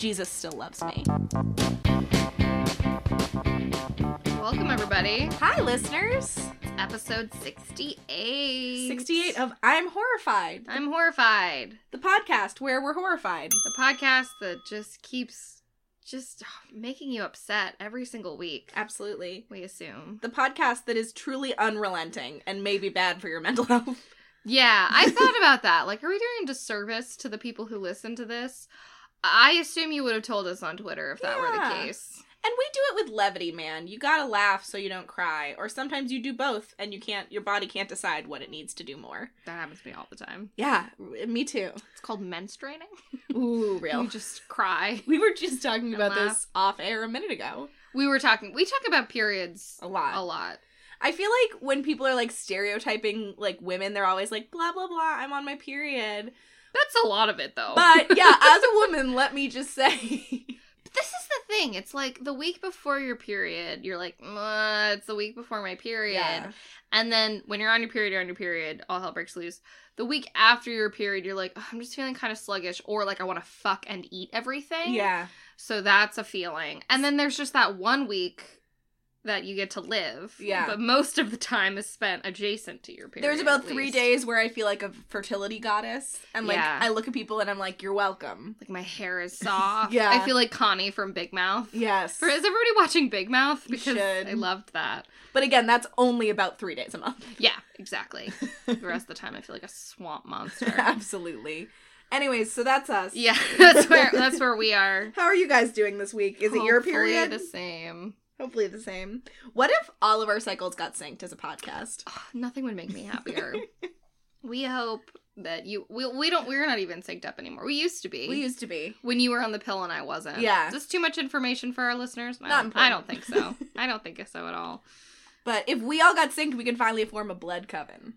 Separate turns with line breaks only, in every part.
Jesus still loves me.
Welcome, everybody.
Hi, listeners.
Episode 68.
68 of I'm Horrified,
I'm horrified.
the podcast where we're horrified.
The podcast that just keeps just making you upset every single week.
Absolutely.
We assume.
The podcast that is truly unrelenting and may be bad for your mental health.
Yeah, I thought about that. Like, are we doing a disservice to the people who listen to this? I assume you would have told us on Twitter if that were the case.
And we do it with levity, man. You gotta laugh so you don't cry. Or sometimes you do both and you can't, your body can't decide what it needs to do more.
That happens to me all the time.
Yeah, me too.
It's called menstruating.
Ooh, real.
You just cry.
We were just talking about
laugh.
this off air a minute ago.
We were talking, we talk about periods
A lot.
a lot.
I feel like when people are like stereotyping like women, they're always like blah blah blah. I'm on my period.
That's a lot of it, though.
But yeah, as a woman, let me just say,
this is the thing. It's like the week before your period, you're like, "Uh, it's the week before my period.
Yeah.
And then when you're on your period, you're on your period, all hell breaks loose. The week after your period, you're like, "Ugh, I'm just feeling kind of sluggish, or like I want to fuck and eat everything.
yeah,
So that's a feeling. And then there's just that one week that you get to live.
Yeah.
But most of the time is spent adjacent to your period.
there's about three days where I feel like a fertility goddess, and like
Yeah.
I look at people and I'm like, you're welcome.
Like my hair is soft.
Yeah.
I feel like Connie from Big Mouth.
Yes,
For, is everybody watching Big Mouth?
You
Because
should.
I loved that.
but again, that's only about three days a month.
Yeah, exactly. the rest of the time, I feel like a swamp monster.
Absolutely. Anyways, so that's us.
yeah, that's where that's where we are.
How are you guys doing this week? Is it your period?
The same.
Hopefully the same. What if all of our cycles got synced as a podcast?
Ugh, nothing would make me happier. we hope that you. We, we don't. We're not even synced up anymore. We used to be.
We used to be.
when you were on the pill and I wasn't.
Yeah.
Is this too much information for our listeners? I
Not
don't- I don't think so. I don't think so at all.
But if we all got synced, we could finally form a blood coven.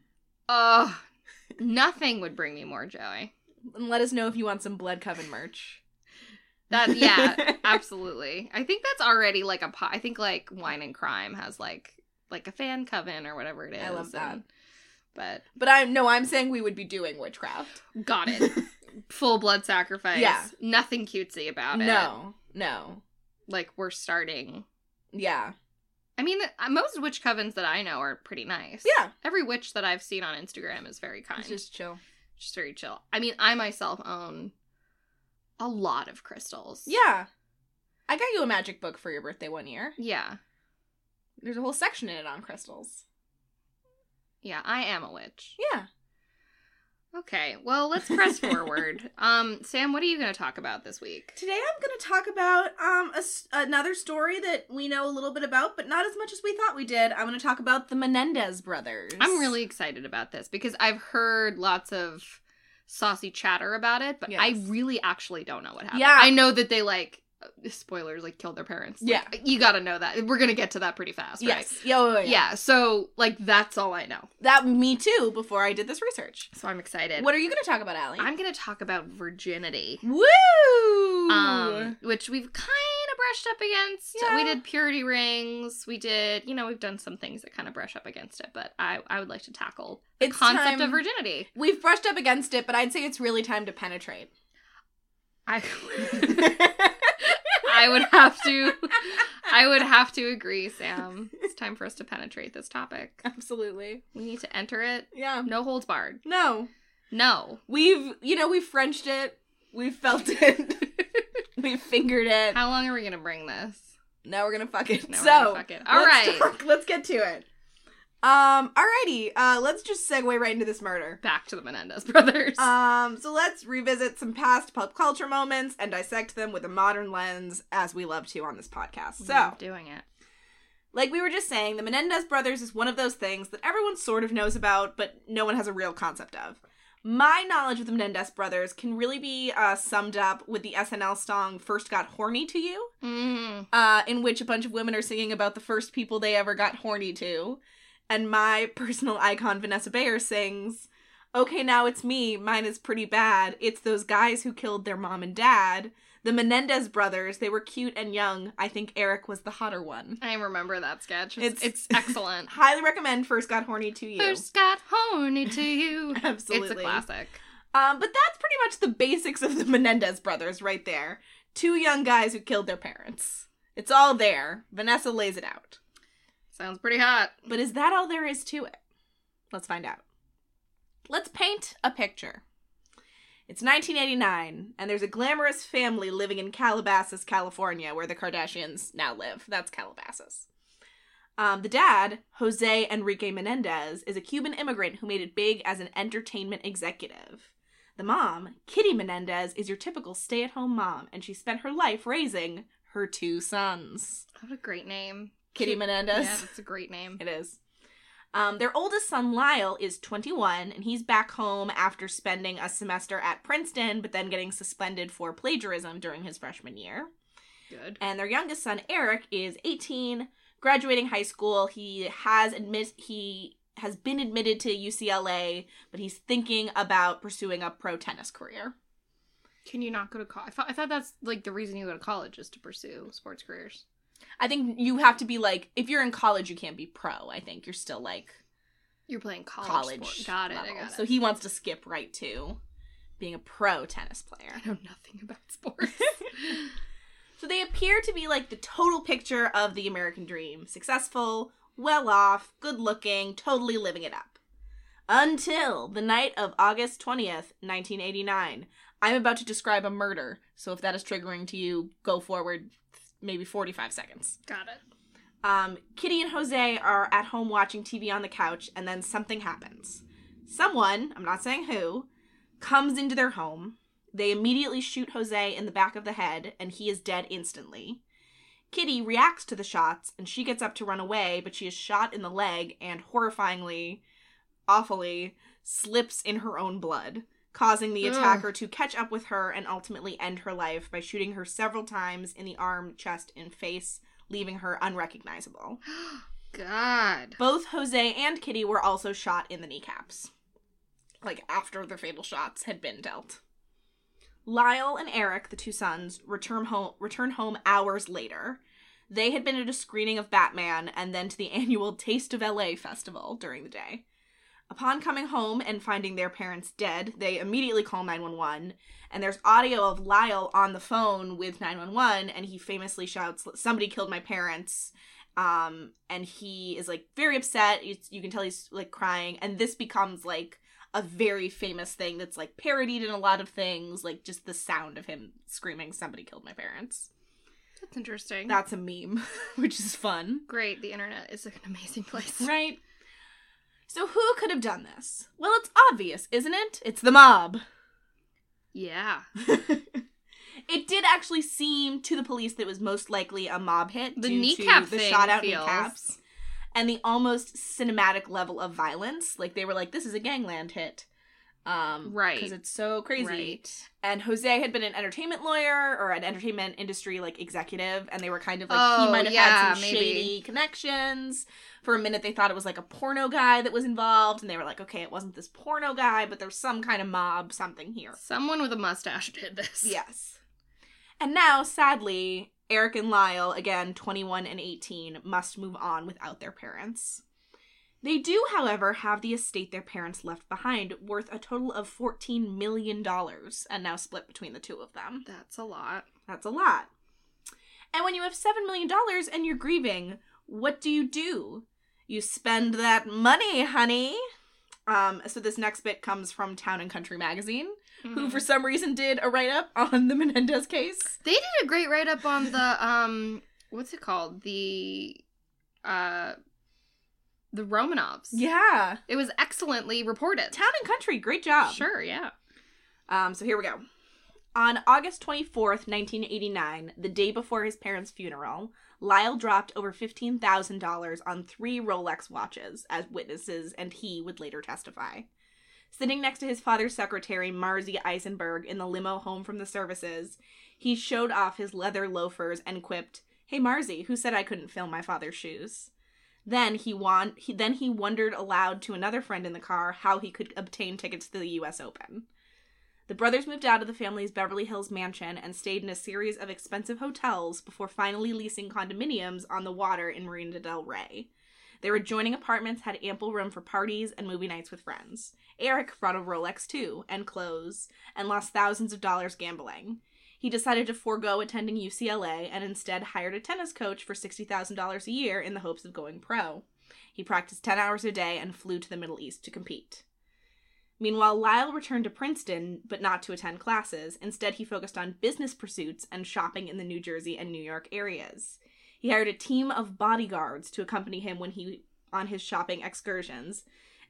Ugh. Nothing would bring me more joy.
And let us know if you want some blood coven merch.
That yeah, absolutely. I think that's already like a po- I think like Wine and Crime has like like a fan coven or whatever it is.
I love that.
and- but
But I no, I'm saying we would be doing witchcraft.
got it. Full blood sacrifice.
Yeah.
Nothing cutesy about it.
No, no,
Like we're starting.
yeah,
I mean, uh, most witch covens that I know are pretty nice.
yeah.
Every witch that I've seen on Instagram is very kind.
It's just chill.
just very chill. I mean, I myself own a lot of crystals.
Yeah, I got you a magic book for your birthday one year.
Yeah.
There's a whole section in it on crystals.
Yeah, I am a witch.
Yeah.
Okay, well, let's press forward. Um, Sam, what are you going to talk about this week?
Today I'm going to talk about um a s another story that we know a little bit about, but not as much as we thought we did. I'm going to talk about the Menendez brothers.
I'm really excited about this because I've heard lots of saucy chatter about it, but I really actually don't know what happened.
Yeah.
I know that they like spoilers like killed their parents. Like,
Yeah.
you got to know that. We're going to get to that pretty fast,
yes. Yo, yo, yo.
Yeah, so like that's all I know.
That me too. Before I did this research.
So I'm excited.
What are you going to talk about, Allie?
I'm going to talk about virginity.
Woo!
um, which we've kind brushed up against.
Yeah.
We did purity rings. We did, you know, we've done some things that kind of brush up against it. But I, I would like to tackle the
It's
concept
time-
of virginity.
We've brushed up against it, but I'd say it's really time to penetrate.
I, I would have to, I would have to agree, Sam. It's time for us to penetrate this topic.
Absolutely.
We need to enter it.
Yeah.
No holds barred.
No.
No.
We've, you know, we've Frenched it. We've felt it. we've fingered it.
How long are we gonna bring this?
Now we're gonna fuck it.
Now we're
so,
fuck it. All
let's
right.
talk- let's get to it. Um, alrighty. Uh, let's just segue right into this murder.
Back to the Menendez brothers.
Um, so let's revisit some past pop culture moments and dissect them with a modern lens, as we love to on this podcast. So,
Love doing it.
like we were just saying, the Menendez brothers is one of those things that everyone sort of knows about, but no one has a real concept of. My knowledge of the Menendez brothers can really be uh, summed up with the SNL song First Got Horny to You,
Mm.
uh, in which a bunch of women are singing about the first people they ever got horny to. And my personal icon, Vanessa Bayer, sings, Okay, now it's me. Mine is pretty bad. It's those guys who killed their mom and dad. The Menendez brothers, they were cute and young. I think Eric was the hotter one.
I remember that sketch. It's,
It's-
it's excellent.
Highly recommend First Got Horny to You.
First got horny to you.
Absolutely.
It's a classic.
Um, but that's pretty much the basics of the Menendez brothers right there. two young guys who killed their parents. It's all there. Vanessa lays it out.
Sounds pretty hot.
But is that all there is to it? Let's find out. Let's paint a picture. It's 1989, and there's a glamorous family living in Calabasas, California, where the Kardashians now live. That's Calabasas. Um, the dad, Jose Enrique Menendez, is a Cuban immigrant who made it big as an entertainment executive. The mom, Kitty Menendez, is your typical stay at home mom, and she spent her life raising her two sons.
What a great name.
Kitty Menendez.
Yeah, that's a great name.
It is. Um, their oldest son, Lyle, is 21, and he's back home after spending a semester at Princeton, but then getting suspended for plagiarism during his freshman year.
Good.
And their youngest son, Eric, is 18, graduating high school. He has admit he has been admitted to UCLA, but he's thinking about pursuing a pro tennis career.
Can you not go to college? I thought, I thought that's like the reason you go to college is to pursue sports careers.
I think you have to be like, if you're in college, you can't be pro. I think you're still like
You're playing college.
college.
Got it. got it.
So he wants to skip right to being a pro tennis player.
I know nothing about sports.
So they appear to be like the total picture of the American dream successful, well off, good looking, totally living it up. Until the night of August 20th, 1989. I'm about to describe a murder, so if that is triggering to you, go forward maybe 45 seconds.
got it.
Um, Kitty and Jose are at home watching TV on the couch, and then something happens. Someone, I'm not saying who, comes into their home. They immediately shoot Jose in the back of the head, and he is dead instantly. Kitty reacts to the shots, and she gets up to run away, but she is shot in the leg and horrifyingly, awfully, slips in her own blood, causing the
Ugh.
attacker to catch up with her and ultimately end her life by shooting her several times in the arm, chest, and face, leaving her unrecognizable.
God.
Both Jose and Kitty were also shot in the kneecaps, like after the fatal shots had been dealt. Lyle and Eric, the two sons, return home return home hours later. They had been at a screening of Batman and then to the annual Taste of LA festival during the day. Upon coming home and finding their parents dead, they immediately call 911, and there's audio of Lyle on the phone with 911, and he famously shouts, Somebody killed my parents. Um, and he is like very upset. It's, you can tell he's like crying, and this becomes like a very famous thing that's like parodied in a lot of things, like just the sound of him screaming, Somebody killed my parents.
That's interesting.
That's a meme, which is fun.
Great. The internet is an amazing place.
Right? So, who could have done this? Well, it's obvious, isn't it? It's the mob.
Yeah.
it did actually seem to the police that it was most likely a mob hit.
The
due
kneecap
to the shot out
feels-
kneecaps and the almost cinematic level of violence. Like they were like, "This is a gangland hit," um,
Right.
Because it's so crazy.
Right.
And Jose had been an entertainment lawyer or an entertainment industry like executive, and they were kind of like
Oh,
he might have
yeah,
had some
maybe.
shady connections. For a minute, they thought it was like a porno guy that was involved, and they were like, okay, it wasn't this porno guy, but there's some kind of mob, something here.
Someone with a mustache did this.
Yes. And now, sadly, Eric and Lyle, again 21 and 18, must move on without their parents. They do, however, have the estate their parents left behind, worth a total of $14 million, and now split between the two of them.
That's a lot.
That's a lot. And when you have $7 million and you're grieving, what do you do? You spend that money, honey. Um, so this next bit comes from Town and Country magazine, who
Mhm.
for some reason did a write up on the Menendez case.
They did a great write up on the um what's it called? The uh the Romanovs.
Yeah.
It was excellently reported.
Town and Country, great job.
Sure, yeah.
Um, so here we go. On August 24th, 1989, the day before his parents' funeral, Lyle dropped over $15,000 on three Rolex watches as witnesses, and he would later testify. Sitting next to his father's secretary, Marzi Eisenberg, in the limo home from the services, he showed off his leather loafers and quipped, Hey Marzi, who said I couldn't fill my father's shoes? Then he, won- he then he wondered aloud to another friend in the car how he could obtain tickets to the US Open. The brothers moved out of the family's Beverly Hills mansion and stayed in a series of expensive hotels before finally leasing condominiums on the water in Marina del Rey. Their adjoining apartments had ample room for parties and movie nights with friends. Eric brought a Rolex too, and clothes, and lost thousands of dollars gambling. He decided to forego attending UCLA and instead hired a tennis coach for $60,000 a year in the hopes of going pro. He practiced 10 hours a day and flew to the Middle East to compete. Meanwhile, Lyle returned to Princeton, but not to attend classes. Instead, he focused on business pursuits and shopping in the New Jersey and New York areas. He hired a team of bodyguards to accompany him when he on his shopping excursions,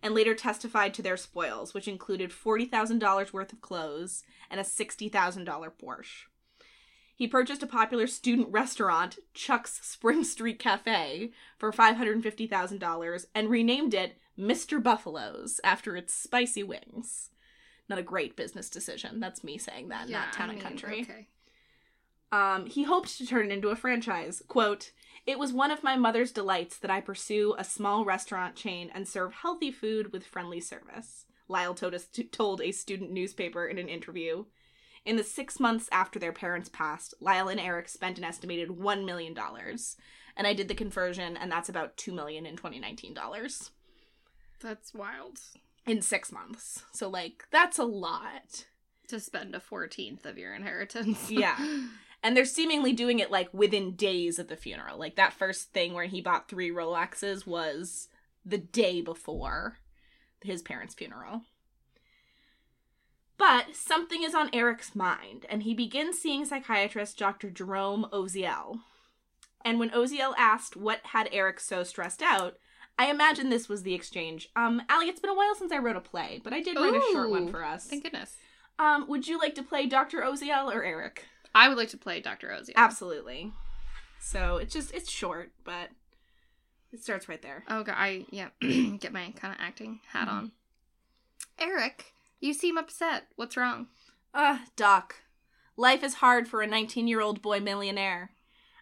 and later testified to their spoils, which included $40,000 worth of clothes and a $60,000 Porsche. He purchased a popular student restaurant, Chuck's Spring Street Cafe, for $550,000 and renamed it Mr. Buffalo's after its spicy wings. Not a great business decision. That's me saying that, not Town
I
and Country.
Okay.
Um, he hoped to turn it into a franchise. Quote, It was one of my mother's delights that I pursue a small restaurant chain and serve healthy food with friendly service. Lyle told, a student newspaper in an interview. In the six months after their parents passed, Lyle and Eric spent an estimated $1 million. And I did the conversion, and that's about 2 million in 2019 dollars
That's wild.
in six months. So, like, that's a lot.
To spend a fourteenth of your inheritance.
Yeah. And they're seemingly doing it like within days of the funeral. Like that first thing where he bought three Rolexes was the day before his parents' funeral. But something is on Eric's mind, and he begins seeing psychiatrist Dr. Jerome Oziel. And when Oziel asked what had Eric so stressed out, I imagine this was the exchange. Um, Allie, it's been a while since I wrote a play, but I did write a short one for us.
Thank goodness.
Um, would you like to play Dr. Oziel or Eric?
I would like to play Dr. Ozzy.
Absolutely. So it's just it's short, but it starts right there.
Oh god, I yeah, get my kind of acting hat
Mhm.
on. Eric, you seem upset. What's wrong?
Uh, Doc. Life is hard for a 19-year-old boy millionaire.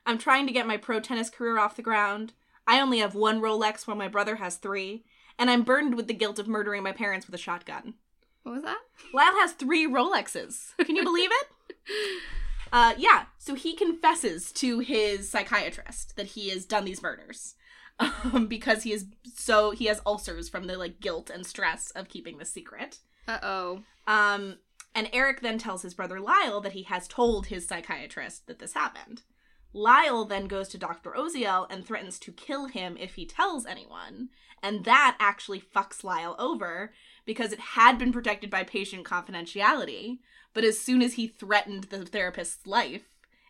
I'm trying to get my pro tennis career off the ground. I only have one Rolex while my brother has three, and I'm burdened with the guilt of murdering my parents with a shotgun.
What was that?
Lyle has three Rolexes. Can you believe it? Uh, yeah. So he confesses to his psychiatrist that he has done these murders, um, because he is so he has ulcers from the like guilt and stress of keeping the secret.
Uh oh.
Um, and Eric then tells his brother Lyle that he has told his psychiatrist that this happened. Lyle then goes to Dr. Oziel and threatens to kill him if he tells anyone. And that actually fucks Lyle over because it had been protected by patient confidentiality. But as soon as he threatened the therapist's life,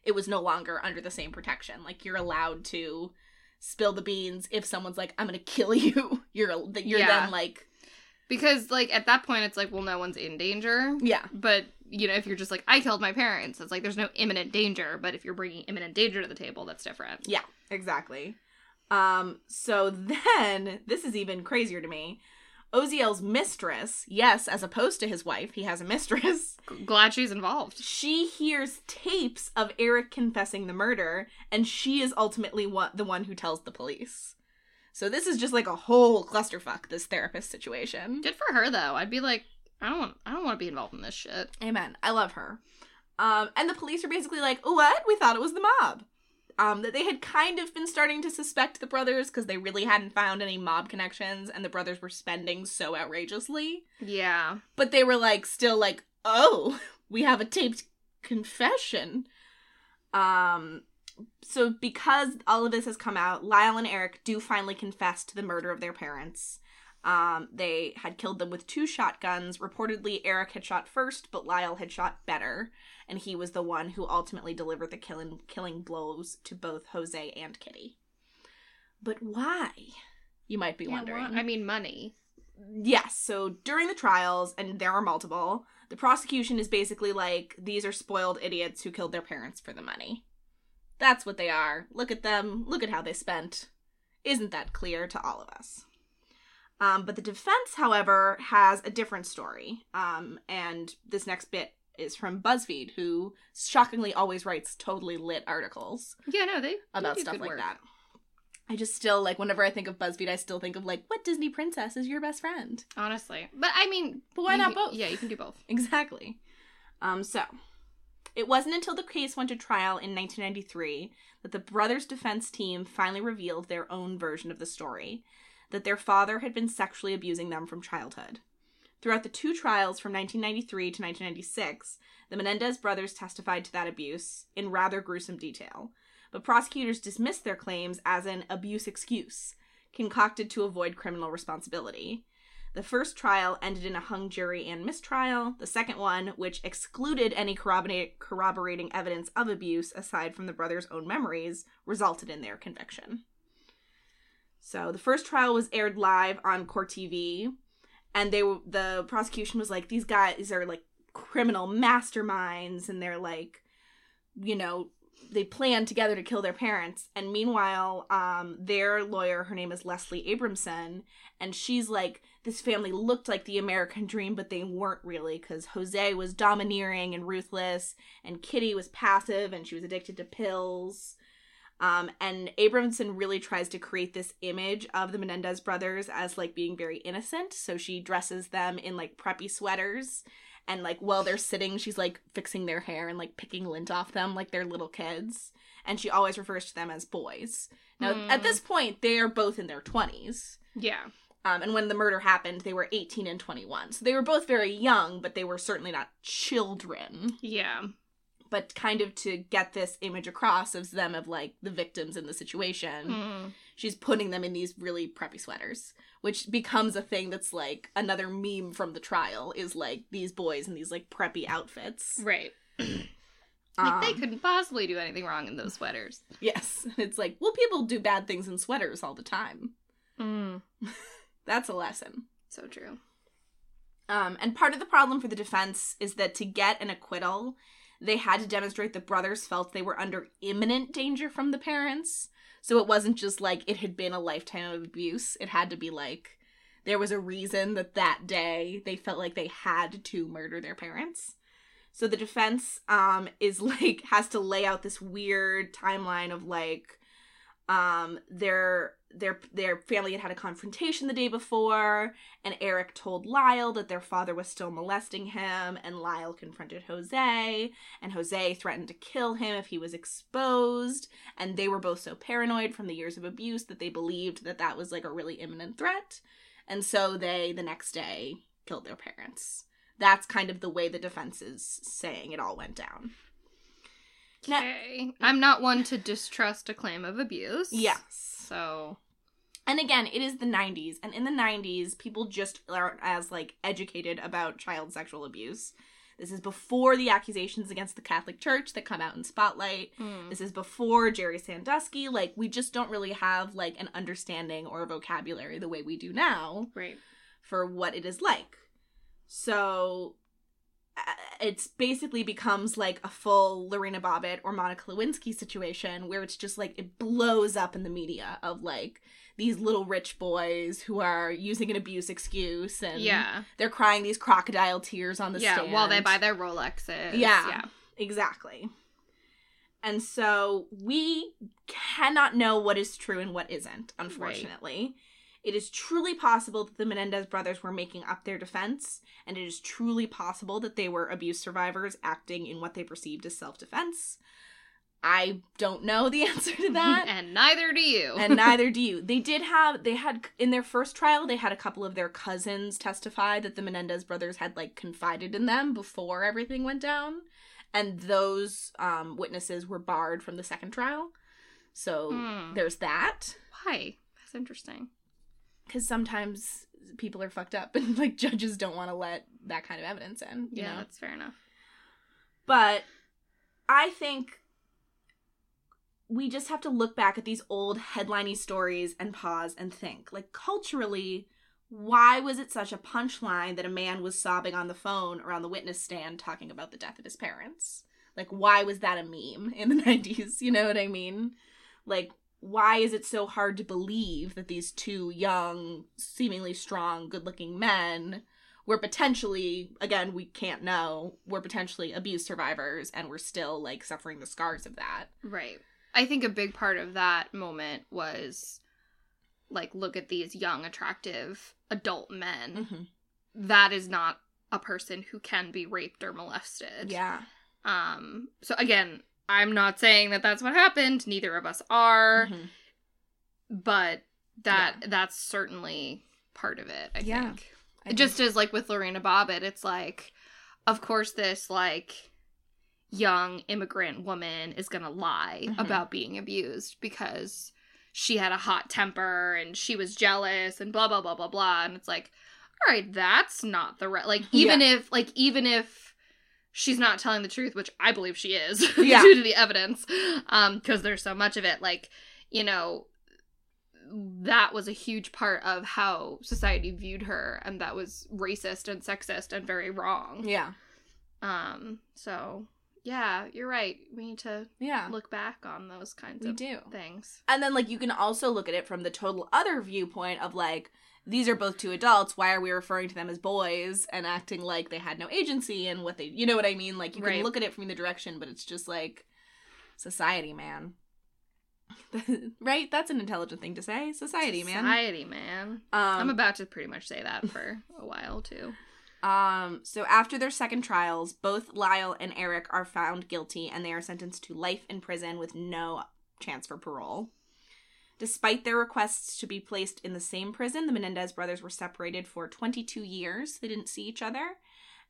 it was no longer under the same protection. Like you're allowed to spill the beans if someone's like, "I'm gonna kill you." You're you're
Yeah.
then like,
Because like at that point, it's like, well, no one's in danger.
yeah,
But you know, if you're just like, I killed my parents, it's like there's no imminent danger. But if you're bringing imminent danger to the table, that's different.
Yeah, exactly. Um, so then this is even crazier to me. Oziel's mistress, yes, as opposed to his wife, he has a mistress.
Glad she's involved.
She hears tapes of Eric confessing the murder, and she is ultimately what the one who tells the police. So this is just like a whole clusterfuck. This therapist situation.
Good for her though. I'd be like, I don't want, I don't want to be involved in this shit.
Amen. I love her. Um, and the police are basically like, "What? We thought it was the mob." Um, that they had kind of been starting to suspect the brothers because they really hadn't found any mob connections, and the brothers were spending so outrageously.
Yeah.
But they were like, still like, "Oh, we have a taped confession." Um, so because all of this has come out, Lyle and Eric do finally confess to the murder of their parents. Um, they had killed them with two shotguns. Reportedly, Eric had shot first, but Lyle had shot better, and he was the one who ultimately delivered the killing killing blows to both Jose and Kitty. But why? You might be
Yeah,
wondering.
what? I mean, money.
Yes, so during the trials, and there are multiple, the prosecution is basically like, these are spoiled idiots who killed their parents for the money. That's what they are. Look at them. Look at how they spent. Isn't that clear to all of us? Um, but the defense, however, has a different story. Um, and this next bit is from BuzzFeed, who shockingly always writes totally lit articles
Yeah, no, they they
about
do
stuff like
work.
that. I just still like whenever I think of BuzzFeed, I still think of like what Disney princess is your best friend.
Honestly, but I mean,
But why
you
not both?
Yeah, you can do both.
Exactly. Um, so it wasn't until the case went to trial in 1993 that the brothers' defense team finally revealed their own version of the story that their father had been sexually abusing them from childhood. Throughout the two trials from 1993 to 1996, the Menendez brothers testified to that abuse in rather gruesome detail, but prosecutors dismissed their claims as an abuse excuse, concocted to avoid criminal responsibility. The first trial ended in a hung jury and mistrial. The second one, which excluded any corroborating evidence of abuse aside from the brothers' own memories, resulted in their conviction. So the first trial was aired live on Court TV, and they the prosecution was like, these guys are like criminal masterminds, and they're like, you know, they planned together to kill their parents. And meanwhile, um, their lawyer, her name is Leslie Abramson, and she's like, this family looked like the American dream, but they weren't really because Jose was domineering and ruthless, and Kitty was passive and she was addicted to pills. Um, and Abramson really tries to create this image of the Menendez brothers as like being very innocent. So she dresses them in like preppy sweaters. And like while they're sitting, she's like fixing their hair and like picking lint off them like they're little kids. And she always refers to them as boys. Now,
Mm.
at this point, they are both in their 20s.
Yeah.
Um, and when the murder happened, they were 18 and 21. So they were both very young, but they were certainly not children.
Yeah.
But kind of to get this image across of them of like the victims in the situation,
Mm.
she's putting them in these really preppy sweaters, which becomes a thing that's like another meme from the trial is like these boys in these like preppy outfits.
Right. Like they
Um,
couldn't possibly do anything wrong in those sweaters.
Yes. It's like, well, people do bad things in sweaters all the time.
Mm.
That's a lesson.
So true.
Um, and part of the problem for the defense is that to get an acquittal, they had to demonstrate the brothers felt they were under imminent danger from the parents. So it wasn't just like it had been a lifetime of abuse. It had to be like there was a reason that that day they felt like they had to murder their parents. So the defense um is like has to lay out this weird timeline of like um their their their family had had a confrontation the day before and Eric told Lyle that their father was still molesting him and Lyle confronted Jose and Jose threatened to kill him if he was exposed and they were both so paranoid from the years of abuse that they believed that that was like a really imminent threat and so they the next day killed their parents. That's kind of the way the defense is saying it all went down Now-
Okay. I'm not one to distrust a claim of abuse.
yes
So
And again, it is the 90s, and in the 90s, people just aren't as like educated about child sexual abuse. This is before the accusations against the Catholic Church that come out in Spotlight.
mm.
This is before Jerry Sandusky. Like, we just don't really have like an understanding or a vocabulary the way we do now
right.
for what it is like. So Uh, it's basically becomes like a full Lorena Bobbitt or Monica Lewinsky situation where it's just like it blows up in the media of like these little rich boys who are using an abuse excuse and
Yeah.
they're crying these crocodile tears on the
Yeah.
stand
While they buy their Rolexes.
Yeah.
Yeah.
Exactly. And so we cannot know what is true and what isn't, unfortunately. It is truly possible that the Menendez brothers were making up their defense, and it is truly possible that they were abuse survivors acting in what they perceived as self defense. I don't know the answer to that
and neither do you.
and neither do you. They did have they had in their first trial they had a couple of their cousins testify that the Menendez brothers had like confided in them before everything went down, and those um, witnesses were barred from the second trial. So
Hmm.
there's that
Why? That's interesting.
Because sometimes people are fucked up and like judges don't want to let that kind of evidence in. You
Yeah,
know?
that's fair enough.
But I think we just have to look back at these old headliney stories and pause and think. Like culturally, why was it such a punchline that a man was sobbing on the phone or on the witness stand talking about the death of his parents? Like why was that a meme in the 90s? You know what I mean? Like why is it so hard to believe that these two young, seemingly strong, good-looking men were potentially again we can't know were potentially abuse survivors and we're still like suffering the scars of that
Right. I think a big part of that moment was like look at these young attractive adult men. That is not a person who can be raped or molested.
yeah
Um so again, I'm not saying that that's what happened. Neither of us are,
Mhm.
but that that's certainly part of it, I
Yeah.
think.
I
just as like with Lorena Bobbitt, it's like, of course, this like young immigrant woman is gonna lie
Mhm.
about being abused because she had a hot temper and she was jealous and blah blah blah blah blah. And it's like, all right, that's not the right. Like even if like even if she's not telling the truth, which I believe she is
Yeah.
due to the evidence, um, because there's so much of it. Like you know that was a huge part of how society viewed her and that was racist and sexist and very wrong
yeah,
um so yeah you're right we need to
yeah,
look back on those kinds
we
of
do.
things
And then like you can also look at it from the total other viewpoint of like these are both two adults. Why are we referring to them as boys and acting like they had no agency and what they you know what I mean? Like you can look at it from the direction, but it's just like society, man. right? That's an intelligent thing to say. Society, man.
society man
Um,
i'm about to pretty much say that for a while too
Um, so after their second trials, both Lyle and Eric are found guilty and they are sentenced to life in prison with no chance for parole. Despite their requests to be placed in the same prison, the Menendez brothers were separated for 22 years. They didn't see each other,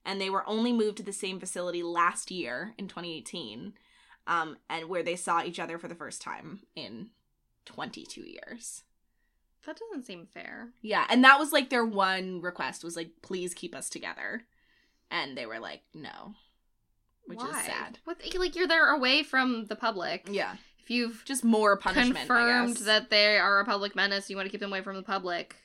and they were only moved to the same facility last year in 2018, um, and where they saw each other for the first time in 22 years.
That doesn't seem fair.
Yeah, and that was like their one request was like, please keep us together, and they were like, no, which
Why?
is sad.
what like you're there away from the public.
Yeah,
if you've
just more punishment.
Confirmed that they are a public menace you want to keep them away from the public.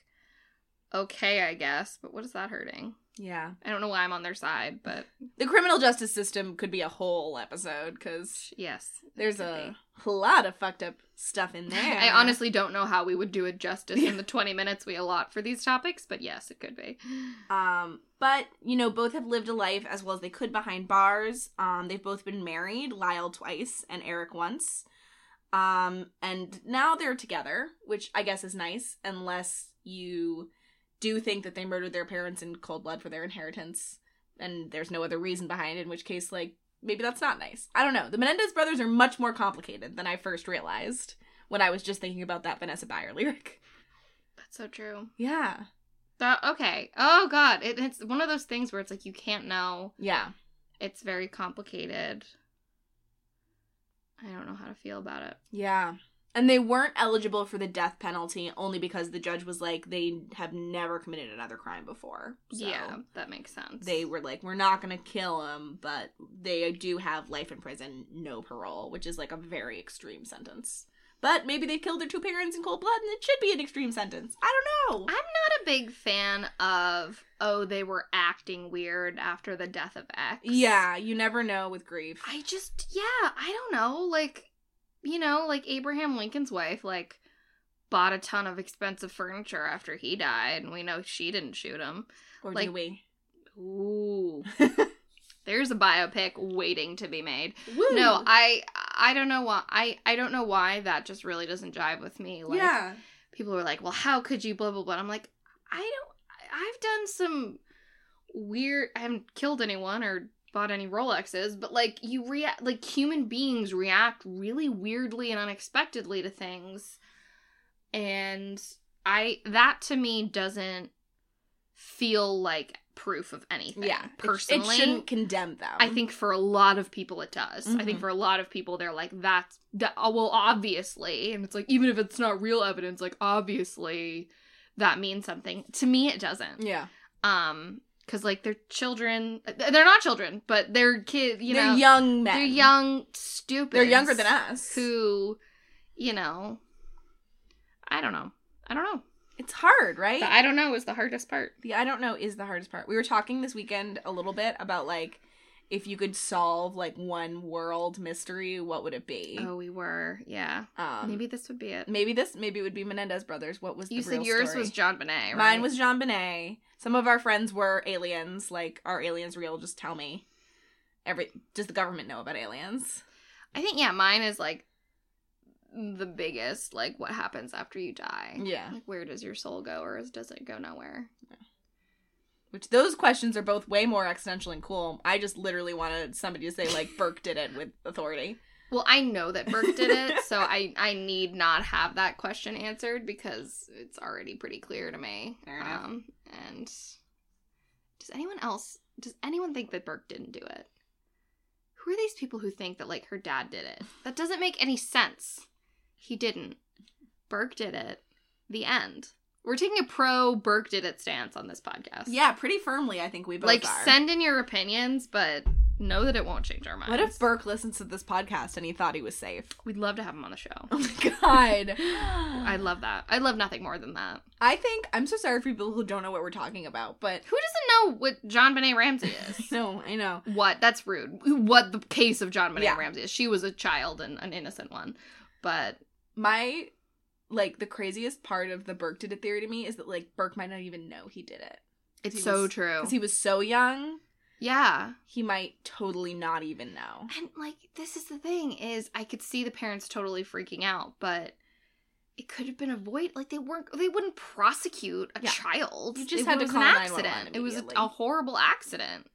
Okay i guess but what is that hurting
yeah,
i don't know why i'm on their side but
the criminal justice system could be a whole episode because
yes
there's a
be.
lot of fucked up stuff in there.
I honestly don't know how we would do it justice in the 20 minutes we allot for these topics, but yes, it could be.
Um, but you know, both have lived a life as well as they could behind bars. Um, they've both been married, Lyle twice and Eric once. Um, and now they're together, which I guess is nice, unless you do think that they murdered their parents in cold blood for their inheritance, and there's no other reason behind it. In which case, like maybe that's not nice. I don't know. The Menendez brothers are much more complicated than I first realized when I was just thinking about that Vanessa Bayer lyric.
That's so true.
Yeah,
That okay. Oh god, it, it's one of those things where it's like you can't know.
yeah.
It's very complicated. I don't know how to feel about it.
Yeah. And they weren't eligible for the death penalty only because the judge was like, they have never committed another crime before. So
yeah, that makes sense.
They were like, we're not going to kill them, but they do have life in prison, no parole, which is like a very extreme sentence. But maybe they killed their two parents in cold blood and it should be an extreme sentence. I don't know.
I'm not a big fan of oh they were acting weird after the death of X.
yeah, you never know with grief.
I just yeah, I don't know, like you know, like Abraham Lincoln's wife like bought a ton of expensive furniture after he died and we know she didn't shoot him.
or
like-
do we?
Ooh. There's a biopic waiting to be made.
Woo!
No, I I don't know why I I don't know why that just really doesn't jive with me. Like
yeah.
people were like, "Well, how could you blah blah blah." I'm like, "I don't I've done some weird I haven't killed anyone or bought any Rolexes, but like you react like human beings react really weirdly and unexpectedly to things. And I that to me doesn't feel like proof of anything.
Yeah. It-
Personally,
it, shouldn't condemn them.
I think for a lot of people it does. I think
Mhm.
for a lot of people they're like that's that oh, well obviously and it's like even if it's not real evidence like obviously that means something. To me it doesn't.
Yeah.
Um cuz like they're children they're not children but they're kids, you
they're
know.
young men.
They're young stupid.
They're younger than us.
Who you know I don't know. I don't know.
It's hard, right?
The I don't know is the hardest part.
The I don't know is the hardest part. We were talking this weekend a little bit about like if you could solve like one world mystery, what would it be?
Oh, we were. Yeah.
Um,
Maybe this would be it.
maybe this maybe it would be Menendez brothers. What was
You said yours
story?
was JonBenét, right?
Mine was JonBenét. Some of our friends were aliens. Like, are aliens real? Just tell me. Every does the government know about aliens?
I think yeah, mine is like the biggest. Like what happens after you die?
Yeah.
Like where does your soul go, or is- does it go nowhere?
Which those questions are both way more existential and cool. I just literally wanted somebody to say like Burke did it with authority.
Well, I know that Burke did it, so I I need not have that question answered because it's already pretty clear to me. Um, and does anyone else does anyone think that Burke didn't do it? Who are these people who think that like her dad did it? That doesn't make any sense. He didn't. Burke did it. The end. We're taking a pro Burke did it stance on this podcast.
Yeah, pretty firmly. I think we both
like
are.
send in your opinions, but know that it won't change our minds.
what if Burke listens to this podcast and he thought he was safe?
We'd love to have him on the show.
Oh my god.
I love that. I love nothing more than that.
I think I'm so sorry for people who don't know what we're talking about, but
Who doesn't know what JonBenét Ramsey is?
no, I know.
what? That's rude. What the case of JonBenét
Yeah.
Ramsey is. She was a child and an innocent one. But
My like the craziest part of the Burke did it theory to me is that like Burke might not even know he did it
it's so
was-
true.
because he was so young.
yeah.
He might totally not even know.
And like this is the thing is I could see the parents totally freaking out, but it could have been avoided. Like they weren't they wouldn't prosecute a
Yeah.
child.
You just
it
had to
was
call
an accident. It was a, a horrible accident.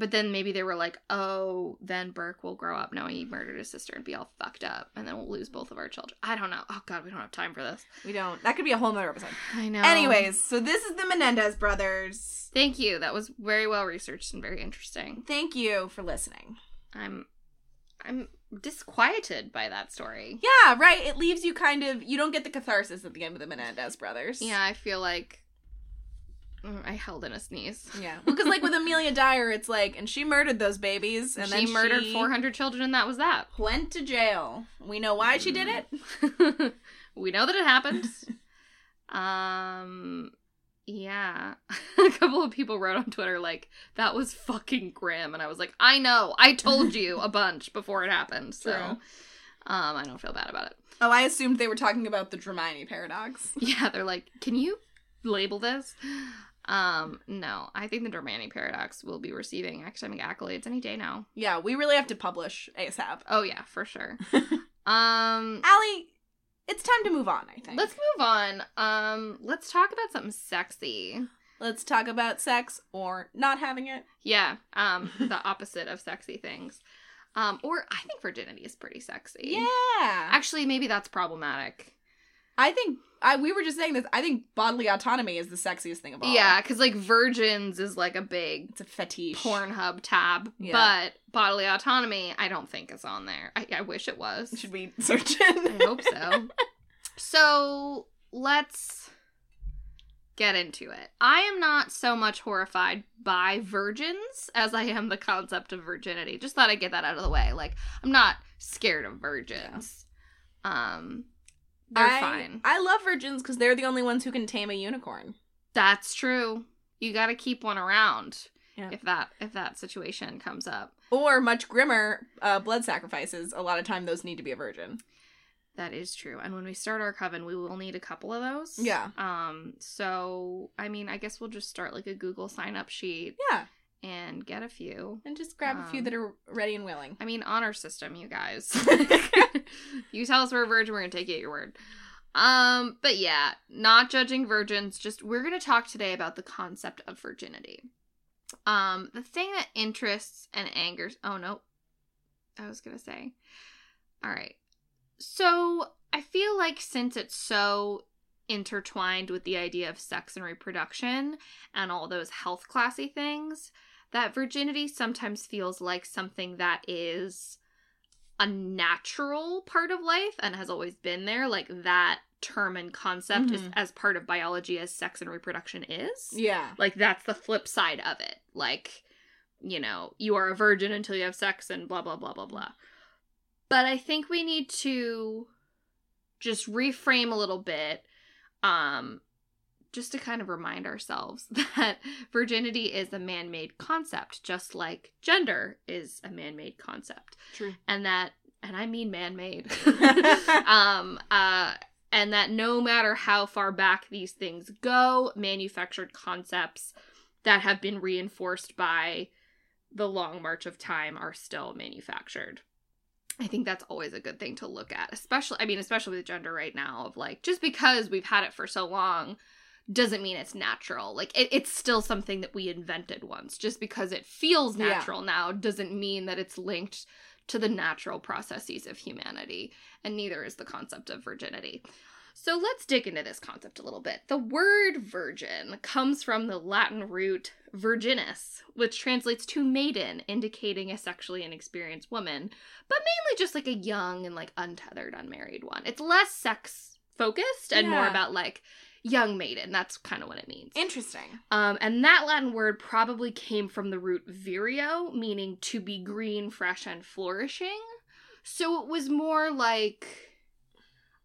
But then maybe they were like, "Oh, then Burke will grow up knowing he murdered his sister and be all fucked up, and then we'll lose both of our children." I don't know. Oh God, we don't have time for this.
We don't. That could be a whole nother episode.
I know.
Anyways, so this is the Menendez brothers.
thank you. That was very well researched and very interesting.
Thank you for listening.
I'm, I'm disquieted by that story.
Yeah, right. It leaves you kind of you don't get the catharsis at the end of the Menendez brothers.
Yeah, I feel like mm, I held in a sneeze.
Yeah. Because like with Amelia Dyer, it's like, and she murdered those babies, and
she
then
murdered
she
400 children, and that was that.
went to jail. We know why she did it.
we know that it happened. um, yeah. a couple of people wrote on Twitter like that was fucking grim, and I was like, I know, I told you a bunch before it happened. So,
True.
um, I don't feel bad about it.
Oh, I assumed they were talking about the Dramini paradox.
Yeah, they're like, can you label this? Um, no, I think the Dormani paradox will be receiving academic accolades any day now.
Yeah, we really have to publish ASAP.
Oh yeah, for sure. um,
Allie, it's time to move on, I think.
let's move on. Um, let's talk about something sexy.
Let's talk about sex or not having it.
Yeah, um, the opposite of sexy things. Um, or I think virginity is pretty sexy.
Yeah.
Actually, maybe that's problematic.
I think I we were just saying this. I think bodily autonomy is the sexiest thing of all.
Yeah, because like virgins is like a big
It's a fetish.
Pornhub tab,
Yeah.
but bodily autonomy, I don't think is on there. I, I wish it was.
Should we search it?
I
it?
hope so. so let's get into it. I am not so much horrified by virgins as I am the concept of virginity. Just thought I'd get that out of the way. Like I'm not scared of virgins. Um, they're
I,
fine.
I love virgins because they're the only ones who can tame a unicorn.
That's true. You got to keep one around
Yeah.
if that if that situation comes up.
Or much grimmer, uh, blood sacrifices. A lot of time, those need to be a virgin.
That is true. And when we start our coven, we will need a couple of those.
Yeah.
Um, so I mean, I guess we'll just start like a Google sign up sheet
Yeah,
and get a few.
and just grab a few
Um,
that are ready and willing.
I mean, honor system, you guys. you tell us we're a virgin, we're gonna take you at your word. Um, but yeah, not judging virgins, just we're gonna talk today about the concept of virginity. Um, the thing that interests and angers oh no. I was gonna say. Alright. So I feel like since it's so intertwined with the idea of sex and reproduction and all those health classy things, that virginity sometimes feels like something that is a natural part of life and has always been there like that term and concept is
Mhm.
as part of biology as sex and reproduction is
Yeah.
like that's the flip side of it like you know you are a virgin until you have sex and blah blah blah blah blah but i think we need to just reframe a little bit um just to kind of remind ourselves that virginity is a man-made concept just like gender is a man-made concept.
True.
and that and i mean man-made. Um uh and that no matter how far back these things go manufactured concepts that have been reinforced by the long march of time are still manufactured. I think that's always a good thing to look at especially i mean especially with gender right now of like just because we've had it for so long doesn't mean it's natural like it, it's still something that we invented once just because it feels
Yeah.
natural now doesn't mean that it's linked to the natural processes of humanity and neither is the concept of virginity So let's dig into this concept a little bit. The word virgin comes from the Latin root virginis, which translates to maiden, indicating a sexually inexperienced woman, but mainly just like a young and like untethered, unmarried one. It's less sex focused and more about like young maiden. That's kind of what it means.
Interesting.
Um, and that Latin word probably came from the root vireo, meaning to be green, fresh, and flourishing. So it was more like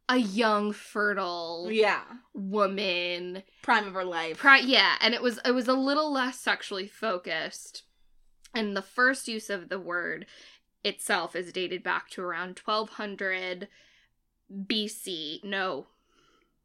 a young, fertile
Yeah.
woman.
Prime of her life.
Pri- yeah, and it was it was a little less sexually focused. And the first use of the word itself is dated back to around 1200 BC. No,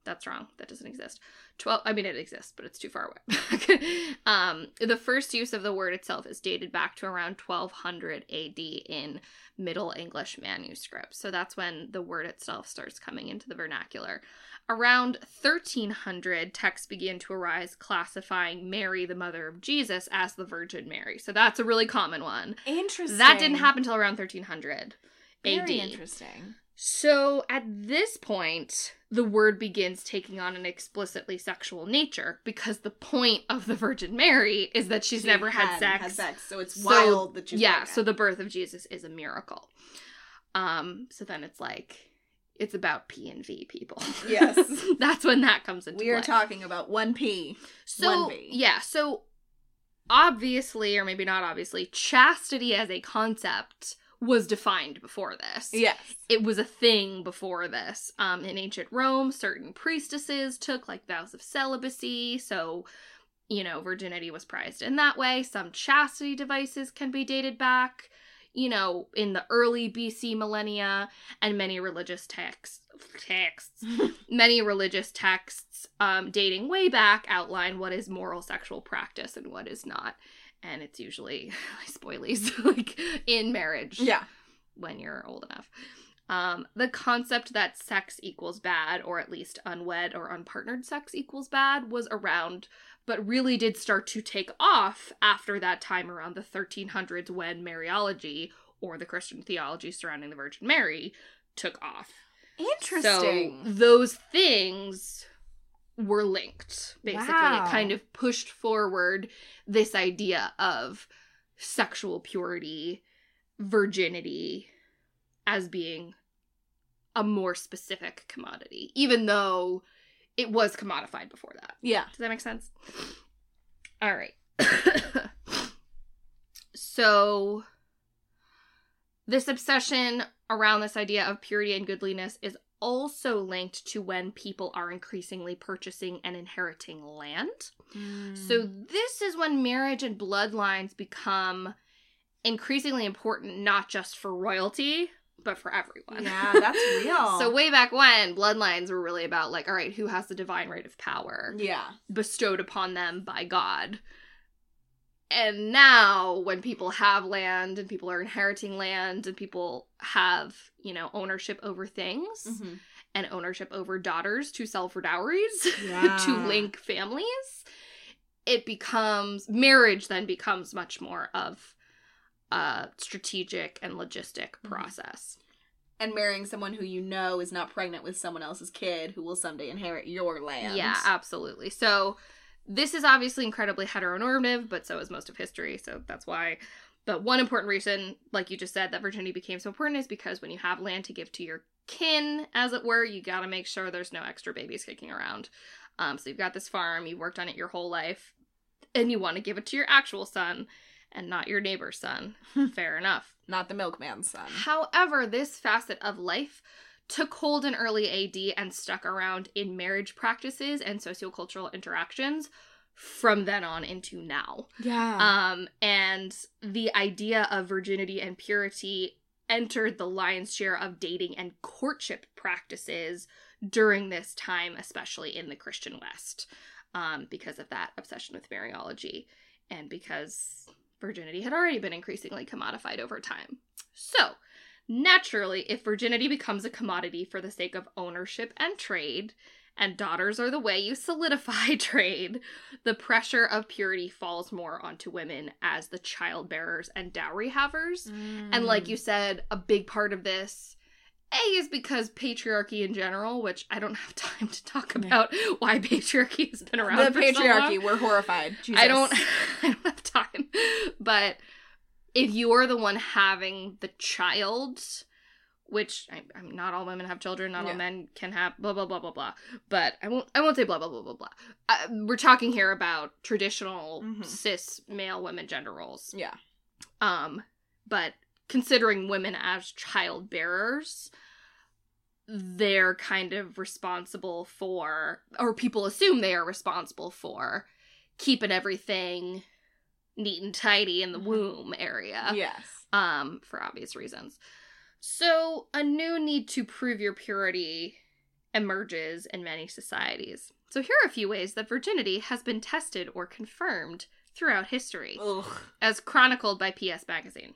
that's wrong. That doesn't exist. 12 I mean it exists, but it's too far away. um the first use of the word itself is dated back to around 1200 AD in Middle English manuscripts. So that's when the word itself starts coming into the vernacular. Around 1300, texts began to arise classifying Mary, the mother of Jesus, as the Virgin Mary. So that's a really common one.
Interesting.
That didn't happen until around 1300
Very
AD.
interesting.
So at this point, the word begins taking on an explicitly sexual nature because the point of the Virgin Mary is that she's
She
never had,
hadn't
sex.
Had sex, so it's
So,
wild that she's
yeah, so the birth of Jesus is a miracle. Um, so then it's like it's about P and V people.
Yes.
That's when that comes into
we are
play.
talking about one P.
So
1B.
yeah, so obviously, or maybe not obviously, chastity as a concept was defined before this.
Yes.
It was a thing before this. Um, in ancient Rome, certain priestesses took like vows of celibacy, so you know, virginity was prized in that way. Some chastity devices can be dated back, you know, in the early BC millennia, and many religious texts texts many religious texts um, dating way back outline what is moral sexual practice and what is not. And it's usually spoilies like in marriage
Yeah.
when you're old enough. Um, the concept that sex equals bad, or at least unwed or unpartnered sex equals bad, was around, but really did start to take off after that time around the 1300s when Mariology, or the Christian theology surrounding the Virgin Mary, took off.
Interesting.
So those things were linked. Basically,
Wow.
it kind of pushed forward this idea of sexual purity, virginity as being a more specific commodity, even though it was commodified before that.
yeah.
Does that make sense? All right. so, this obsession around this idea of purity and goodliness is also linked to when people are increasingly purchasing and inheriting land. So, hmm. this is when marriage and bloodlines become increasingly important, not just for royalty, but for everyone.
yeah, that's real.
so, way back when, bloodlines were really about, like, all right, who has the divine right of power?
yeah.
bestowed upon them by God. And now, when people have land and people are inheriting land and people have, you know, ownership over things
Mhm.
and ownership over daughters to sell for dowries,
Yeah.
to link families, it becomes marriage then becomes much more of a strategic and logistic
Mhm.
process.
And marrying someone who you know is not pregnant with someone else's kid who will someday inherit your land.
Yeah, absolutely. So this is obviously incredibly heteronormative, but so is most of history, so that's why. But one important reason, like you just said, that virginity became so important is because when you have land to give to your kin, as it were, you gotta make sure there's no extra babies kicking around. Um, so you've got this farm, you've worked on it your whole life, and you want to give it to your actual son and not your neighbor's son. Fair enough.
Not the milkman's son.
However, this facet of life took hold in early AD and stuck around in marriage practices and sociocultural interactions from then on into now.
Yeah.
Um, and the idea of virginity and purity entered the lion's share of dating and courtship practices during this time, especially in the Christian West, um, because of that obsession with Mariology and because virginity had already been increasingly commodified over time. So, naturally, if virginity becomes a commodity for the sake of ownership and trade, and daughters are the way you solidify trade, the pressure of purity falls more onto women as the child bearers and dowry havers. And
Mm.
like you said, a big part of this A is because patriarchy in general, which I don't have time to talk
Yeah.
about why patriarchy has been around.
the
for so long.
patriarchy. we're horrified. Jesus.
I don't I don't have time. But if you're the one having the child, which I, I'm not all women have children, not all men can have blah blah blah blah blah. But I won't I won't say blah blah blah blah blah. Uh, we're talking here about traditional
Mhm.
cis male women gender roles.
Yeah.
Um, but considering women as child bearers, they're kind of responsible for, or people assume they are responsible for, keeping everything neat and tidy in the
Mhm.
womb area.
Yes.
Um, for obvious reasons. So a new need to prove your purity emerges in many societies. So here are a few ways that virginity has been tested or confirmed throughout history
Ugh.
as chronicled by PS Magazine.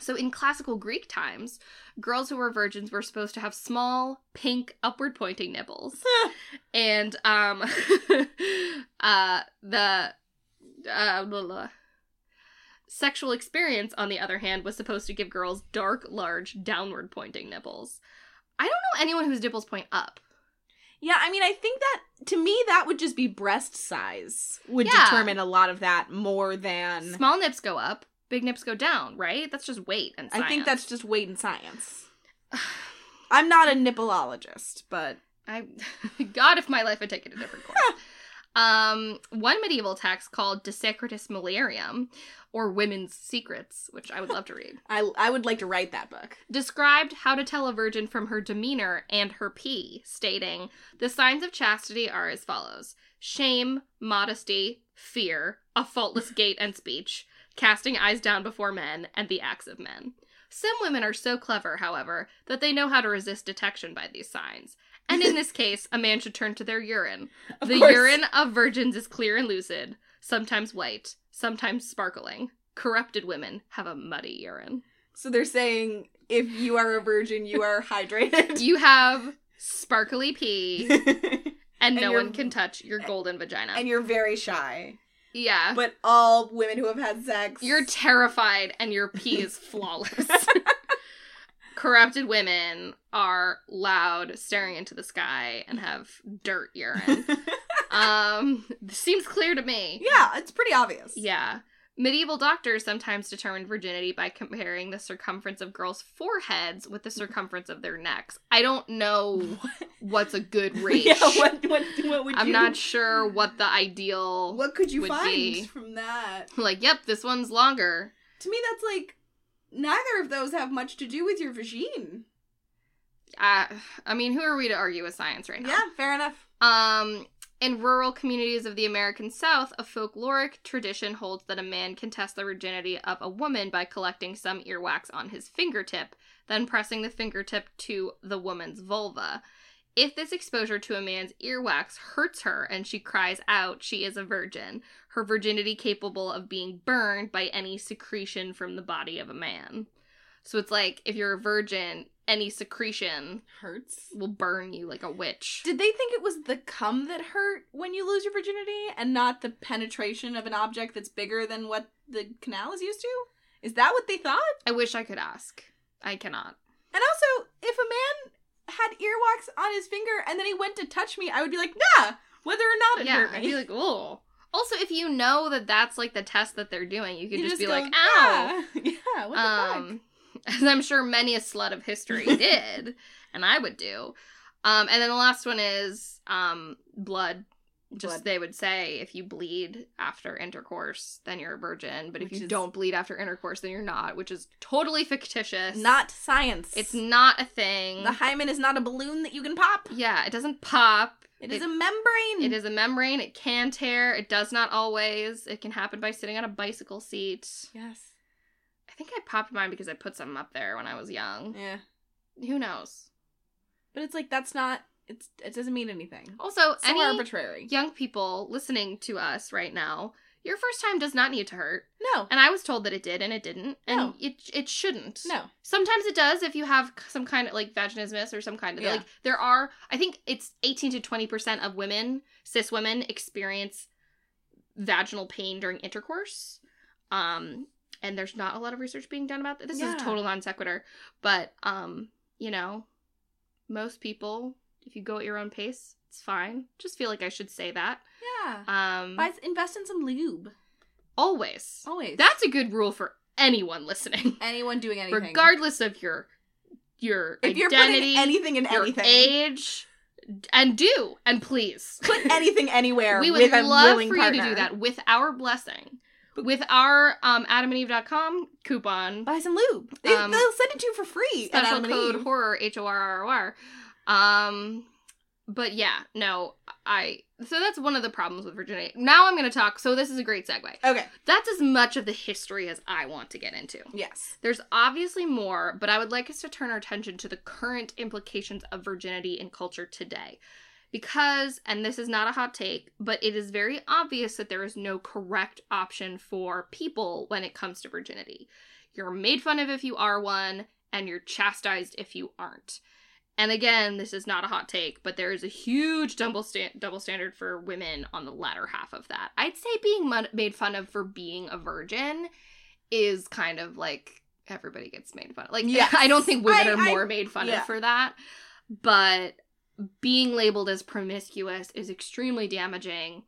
So, in classical Greek times, girls who were virgins were supposed to have small, pink, upward pointing nipples. and, um, uh, the, uh, blah, blah. sexual experience, on the other hand, was supposed to give girls dark, large, downward pointing nipples. I don't know anyone whose nipples point up.
Yeah, I mean, I think that to me that would just be breast size would
Yeah.
determine a lot of that more than
Small nips go up, big nips go down, right? That's just weight and science.
I think that's just weight and science. I'm not a nippleologist, but
I God, if my life had taken a different course. um, one medieval text called De Secretis Mulierum, or Women's Secrets, which I would love to read,
I I would like to write that book.
described how to tell a virgin from her demeanor and her pee, stating the signs of chastity are as follows: shame, modesty, fear, a faultless gait and speech, casting eyes down before men, and the acts of men. Some women are so clever, however, that they know how to resist detection by these signs. And in this case, a man should turn to their urine.
Of
the
course.
urine of virgins is clear and lucid, sometimes white, sometimes sparkling. Corrupted women have a muddy urine.
So they're saying if you are a virgin, you are hydrated.
You have sparkly pee, and,
And
no one can touch your golden vagina.
and you're very shy.
yeah.
But all women who have had sex
You're terrified and your pee is flawless. Corrupted women are loud, staring into the sky, and have dirt urine. um, seems clear to me.
Yeah, it's pretty obvious.
Yeah. Medieval doctors sometimes determined virginity by comparing the circumference of girls' foreheads with the circumference of their necks. I don't know what's a good ratio.
Yeah, what what what would
I'm
you
not sure what the ideal.
What could you find
be-
from that?
Like, yep, this one's longer.
To me that's like neither of those have much to do with your vagine.
Uh, I mean, who are we to argue with science right now?
Yeah, fair enough.
Um, in rural communities of the American South, a folkloric tradition holds that a man can test the virginity of a woman by collecting some earwax on his fingertip, then pressing the fingertip to the woman's vulva. If this exposure to a man's earwax hurts her and she cries out, she is a virgin, her virginity capable of being burned by any secretion from the body of a man. So it's like if you're a virgin, any secretion
Hurts.
will burn you like a witch.
Did they think it was the cum that hurt when you lose your virginity and not the penetration of an object that's bigger than what the canal is used to? Is that what they thought?
I wish I could ask. I cannot.
And also, if a man had earwax on his finger and then he went to touch me, I would be like, nah, whether or not it
yeah,
hurt me.
I'd be like, oh. Also, if you know that that's like the test that they're doing, you could
You
just, be
go,
like, ow.
Yeah, yeah what the
Um, as I'm sure many a slut of history did, and I would do. Um, and then the last one is um, blood. Just
Blood.
they would say if you bleed after intercourse, then you're a virgin. But if you don't bleed after intercourse, then you're not, which is totally fictitious.
Not science.
It's not a thing.
The hymen is not a balloon that you can pop.
yeah, it doesn't pop.
It is a membrane.
It is a membrane. It can tear. It does not always. It can happen by sitting on a bicycle seat.
Yes.
I think I popped mine because I put something up there when I was young.
Yeah.
Who knows?
But it's like that's not. It's it doesn't mean anything.
Also,
So
any
arbitrary.
young people listening to us right now, your first time does not need to hurt.
No.
And I was told that it did, and it didn't, and
No.
it it shouldn't.
No.
Sometimes it does if you have some kind of like vaginismus or some kind of
Yeah.
like there are I think it's 18 to 20% of women, cis women experience vaginal pain during intercourse. Um and there's not a lot of research being done about that. This
Yeah.
is a total non sequitur, but um you know, most people, if you go at your own pace, it's fine. Just feel like I should say that.
Yeah.
Um,
Buy, invest in some lube.
always.
Always.
That's a good rule for anyone listening,
anyone doing anything.
regardless of your your
if you're
identity,
anything in
your
anything,
age, and do and please
put anything anywhere
we would love for
partner.
you to do that with our blessing. With our um, adamandeve.com coupon,
Buy some lube. They,
Um,
they'll send it to you for free. at
special code horror H O R R O R. Um, but yeah, no, I. So that's one of the problems with virginity. Now I'm going to talk. So this is a great segue.
Okay.
That's as much of the history as I want to get into.
Yes.
There's obviously more, but I would like us to turn our attention to the current implications of virginity in culture today. Because, and this is not a hot take, but it is very obvious that there is no correct option for people when it comes to virginity. You're made fun of if you are one, and you're chastised if you aren't. And again, this is not a hot take, but there is a huge double, sta- double standard for women on the latter half of that. I'd say being mon- made fun of for being a virgin is kind of like everybody gets made fun of. Like,
Yes.
I don't think women
I-
are
I-
more made fun
yeah.
of for that, but being labeled as promiscuous is extremely damaging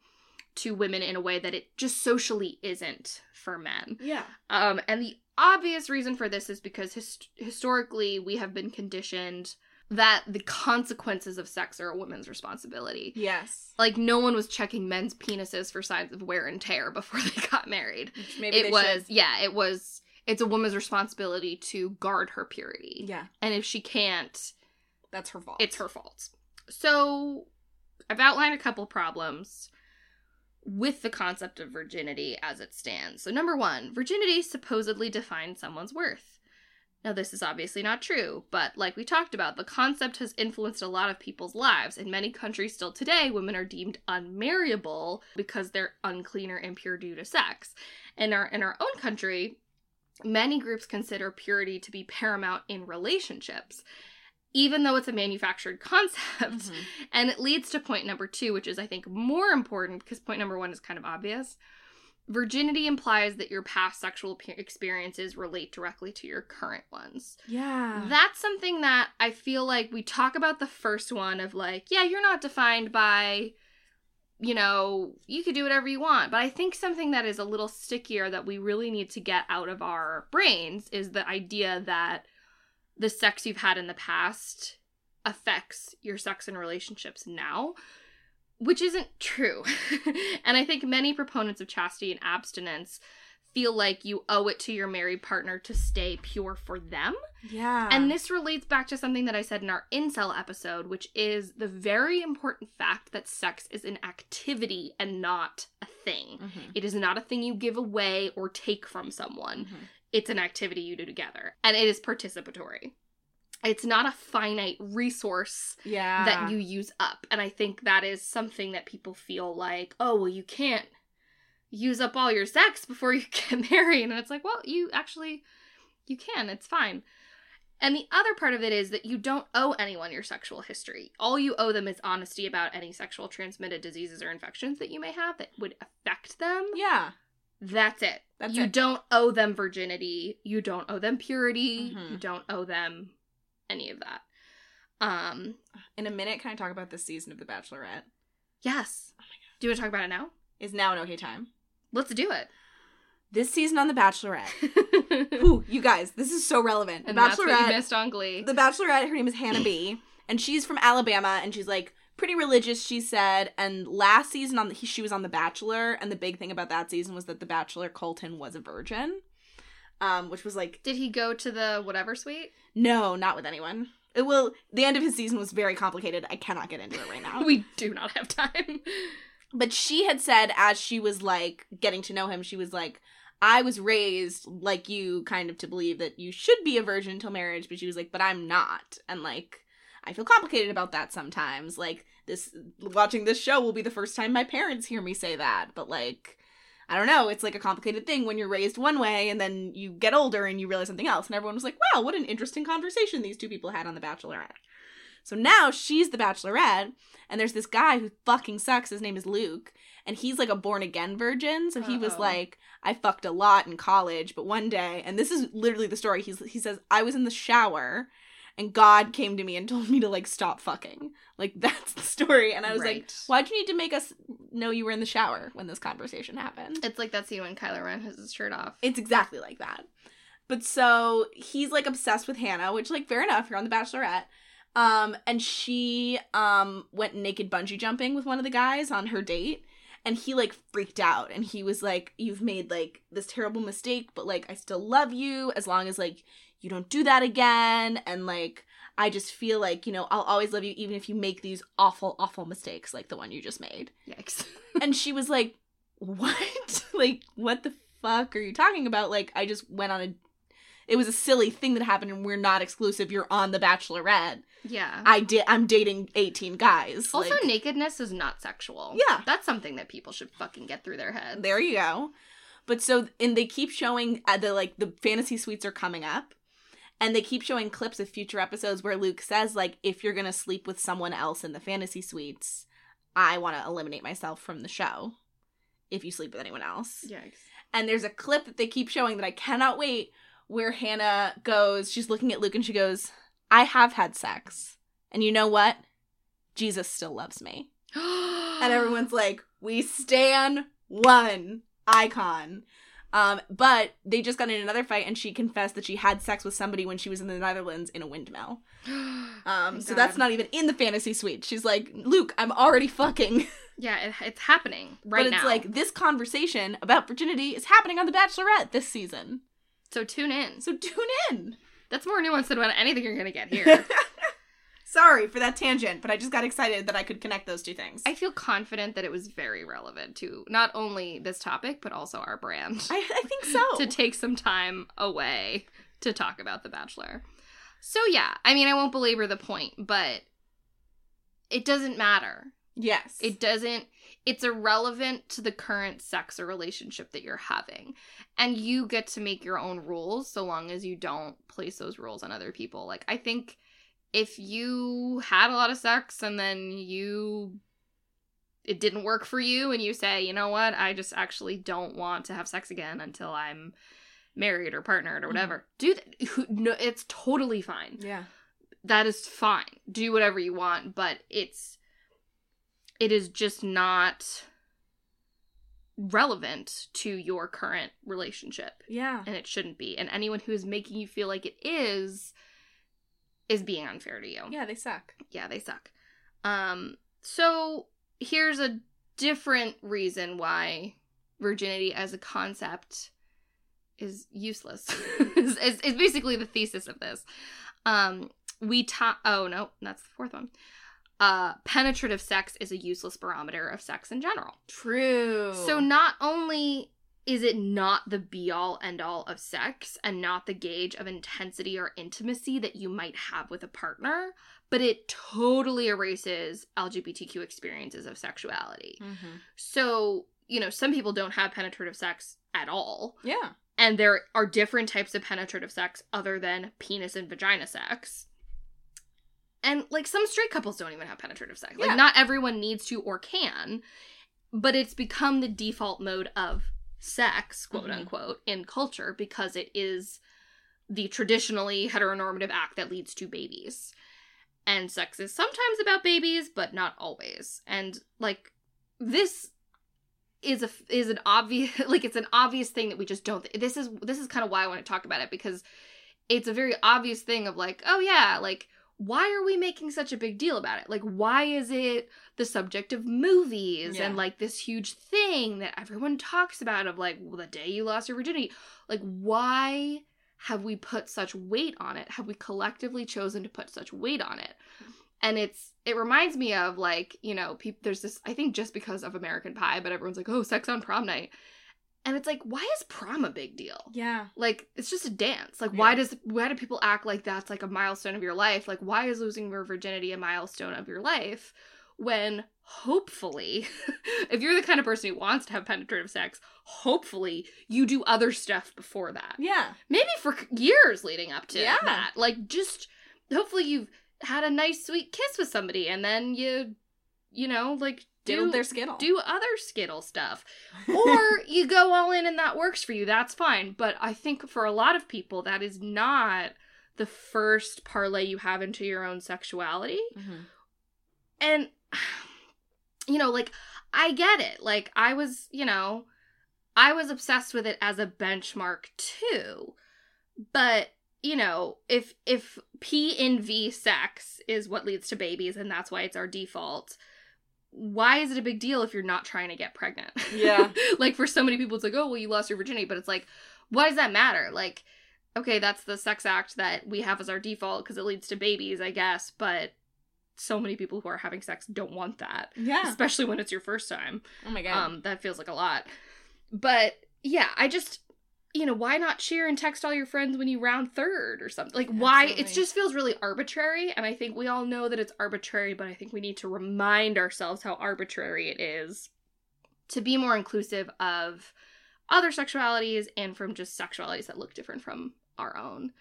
to women in a way that it just socially isn't for men.
Yeah.
Um, and the obvious reason for this is because hist- historically we have been conditioned that the consequences of sex are a woman's responsibility.
Yes.
Like no one was checking men's penises for signs of wear and tear before they got married.
Which maybe
it was
should.
yeah, it was it's a woman's responsibility to guard her purity.
Yeah.
And if she can't,
That's her fault.
it's her fault. So I've outlined a couple problems with the concept of virginity as it stands. So, number one, virginity supposedly defines someone's worth. Now, this is obviously not true, but like we talked about, the concept has influenced a lot of people's lives. In many countries still today, women are deemed unmarriable because they're unclean or impure due to sex. In our in our own country, many groups consider purity to be paramount in relationships, even though it's a manufactured concept.
Mhm.
And it leads to point number two, which is, I think, more important because point number one is kind of obvious. Virginity implies that your past sexual experiences relate directly to your current ones.
Yeah.
That's something that I feel like we talk about the first one of like, yeah, you're not defined by, you know, you could do whatever you want. But I think something that is a little stickier that we really need to get out of our brains is the idea that the sex you've had in the past affects your sex and relationships now, which isn't true. and I think many proponents of chastity and abstinence feel like you owe it to your married partner to stay pure for them.
yeah.
And this relates back to something that I said in our incel episode, which is the very important fact that sex is an activity and not a thing.
Mhm.
It is not a thing you give away or take from someone.
Mhm.
It's an activity you do together, and it is participatory. It's not a finite resource
Yeah.
that you use up. And I think that is something that people feel like, oh, well, you can't use up all your sex before you get married. And it's like, well, you actually, you can. It's fine. And the other part of it is that you don't owe anyone your sexual history. All you owe them is honesty about any sexual transmitted diseases or infections that you may have that would affect them.
Yeah.
That's it.
That's
you
it.
don't owe them virginity. You don't owe them purity.
Mhm.
You don't owe them any of that. Um,
In a minute, can I talk about this season of The Bachelorette?
yes. Do you want to talk about it now?
Is now an okay time?
Let's do it.
This season on The Bachelorette. Ooh, you guys, this is so relevant. The
and that's what you
Bachelorette.
missed on Glee.
The Bachelorette. Her name is Hannah B, and she's from Alabama, and she's like pretty religious. She said, and last season on the, she was on The Bachelor, and the big thing about that season was that The Bachelor Colton was a virgin, um, which was like
Did he go to the whatever suite?
no, not with anyone. It will. The end of his season was very complicated. I cannot get into it right now.
We do not have time.
But she had said, as she was like getting to know him, she was like, I was raised like you, kind of to believe that you should be a virgin until marriage, but she was like, but I'm not. And like, I feel complicated about that sometimes. Like, this, watching this show will be the first time my parents hear me say that, but like, I don't know. It's like a complicated thing when you're raised one way and then you get older and you realize something else. And everyone was like, wow, what an interesting conversation these two people had on The Bachelorette. So now she's the Bachelorette, and there's this guy who fucking sucks. His name is Luke, and he's like a born again virgin. So he was like, I fucked a lot in college, but one day, and this is literally the story. He's he says I was in the shower, and God came to me and told me to like stop fucking. Like that's the story. And I was like, why'd you need to make us know you were in the shower when this conversation happened?
It's like that scene when Kylo Ren has his shirt off.
It's exactly like that. But so he's like obsessed with Hannah, which like fair enough, you're on the Bachelorette. Um, and she um went naked bungee jumping with one of the guys on her date. And he like freaked out and he was like, You've made like this terrible mistake, but like I still love you as long as like you don't do that again. And like I just feel like, you know, I'll always love you even if you make these awful, awful mistakes like the one you just made
Yikes.
and she was like, "What? like, what the fuck are you talking about? Like, I just went on a. It was a silly thing that happened, and we're not exclusive. You're on the Bachelorette.
yeah.
I did. I'm dating 18 guys.
also,
like,
nakedness is not sexual.
Yeah.
That's something that people should fucking get through their head.
there you go. But so, and they keep showing uh, the like the fantasy suites are coming up. And they keep showing clips of future episodes where Luke says, like, if you're gonna sleep with someone else in the fantasy suites, I want to eliminate myself from the show. If you sleep with anyone else.
Yikes.
And there's a clip that they keep showing that I cannot wait where Hannah goes, she's looking at Luke and she goes, I have had sex. And you know what? Jesus still loves me. And everyone's like, we stand one icon. Um, but they just got in another fight and she confessed that she had sex with somebody when she was in the Netherlands in a windmill. Um, so that's not even in the fantasy suite. She's like, Luke, I'm already fucking.
Yeah, it, it's happening right
but it's
now.
like this conversation about virginity is happening on The Bachelorette this season.
so tune in.
So tune in.
That's more nuanced than anything you're gonna get here.
Sorry for that tangent, but I just got excited that I could connect those two things.
I feel confident that it was very relevant to not only this topic but also our brand.
I, I think so.
to take some time away to talk about The Bachelor. So yeah, I mean I won't belabor the point, but it doesn't matter.
yes.
It doesn't it's irrelevant to the current sex or relationship that you're having. And you get to make your own rules so long as you don't place those rules on other people. Like I think if you had a lot of sex and then you it didn't work for you and you say, "You know what? I just actually don't want to have sex again until I'm married or partnered or mm-hmm. whatever." Do that. No, it's totally fine
yeah.
that is fine. Do whatever you want, but it's it is just not relevant to your current relationship
Yeah.
and it shouldn't be. And anyone who is making you feel like it is is being unfair to you.
Yeah, they suck.
Yeah, they suck. Um so here's a different reason why virginity as a concept is useless. is, is, is basically the thesis of this. Um we ta- oh no, that's the fourth one. Uh penetrative sex is a useless barometer of sex in general.
True.
So not only is it not the be all end all of sex and not the gauge of intensity or intimacy that you might have with a partner, but it totally erases LGBTQ experiences of sexuality.
Mhm.
So, you know, some people don't have penetrative sex at all,
Yeah.
and there are different types of penetrative sex other than penis and vagina sex. And like some straight couples don't even have penetrative sex. Like not everyone needs to or can, but it's become the default mode of sex, quote
Mhm.
unquote, in culture because it is the traditionally heteronormative act that leads to babies. And sex is sometimes about babies, but not always. And like this is a is an obvious like it's an obvious thing that we just don't this is this is kind of why I want to talk about it because it's a very obvious thing of like oh yeah like why are we making such a big deal about it? Like why is it the subject of movies
Yeah.
and like this huge thing that everyone talks about of like well, the day you lost your virginity? Like why have we put such weight on it? Have we collectively chosen to put such weight on it? And it's it reminds me of like you know people there's this i think just because of american pie but everyone's like oh sex on prom night and it's like why is prom a big deal
Yeah.
like it's just a dance like
Yeah.
why does why do people act like that's like a milestone of your life like why is losing your virginity a milestone of your life when hopefully if you're the kind of person who wants to have penetrative sex hopefully you do other stuff before that
Yeah.
maybe for years leading up to
Yeah.
that. Like just hopefully you've had a nice sweet kiss with somebody and then you you know, like
Diddled
do
their skittle.
do other skittle stuff. Or you go all in and that works for you. That's fine. But I think for a lot of people that is not the first parlay you have into your own sexuality.
Mm-hmm.
And you know, like I get it. Like I was, you know, I was obsessed with it as a benchmark too. But, you know, if if P in V sex is what leads to babies and that's why it's our default, why is it a big deal if you're not trying to get pregnant?
Yeah.
like for so many people it's like, "Oh, well you lost your virginity," but it's like, why does that matter? Like okay, that's the sex act that we have as our default because it leads to babies, I guess, but so many people who are having sex don't want that
Yeah.
especially when it's your first time.
Oh my god.
Um, that feels like a lot. But yeah, I just you know, why not cheer and text all your friends when you round third or something? Like why it just feels really arbitrary and I think we all know that it's arbitrary, but I think we need to remind ourselves how arbitrary it is to be more inclusive of other sexualities and from just sexualities that look different from our own.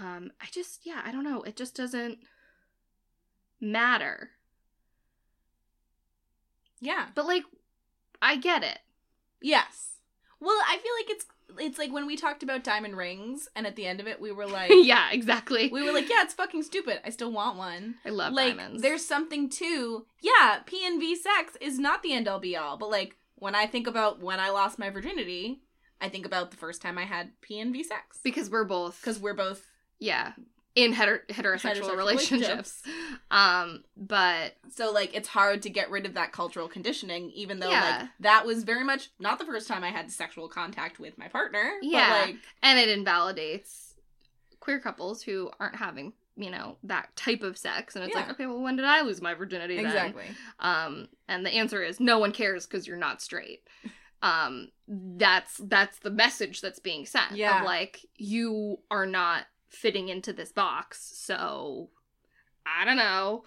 Um I just yeah, I don't know, it just doesn't matter.
yeah.
But like I get it.
Yes. Well, I feel like it's it's like when we talked about diamond rings, and at the end of it, we were like,
yeah, exactly.
we were like, yeah, it's fucking stupid. I still want one.
I love
like,
diamonds.
there's something to yeah. P and V sex is not the end all be all, but like when I think about when I lost my virginity, I think about the first time I had P and V sex
because we're both
because we're both
yeah in heter- heterosexual,
Heterosexual
relationships. Um, but
so like it's hard to get rid of that cultural conditioning, even though
Yeah.
like that was very much not the first time I had sexual contact with my partner.
Yeah.
but, like
and it invalidates queer couples who aren't having you know that type of sex and it's like
Yeah.
okay well when did i lose my virginity then?
exactly.
um and the answer is no one cares because you're not straight um that's that's the message that's being sent
Yeah.
of like you are not fitting into this box so i don't know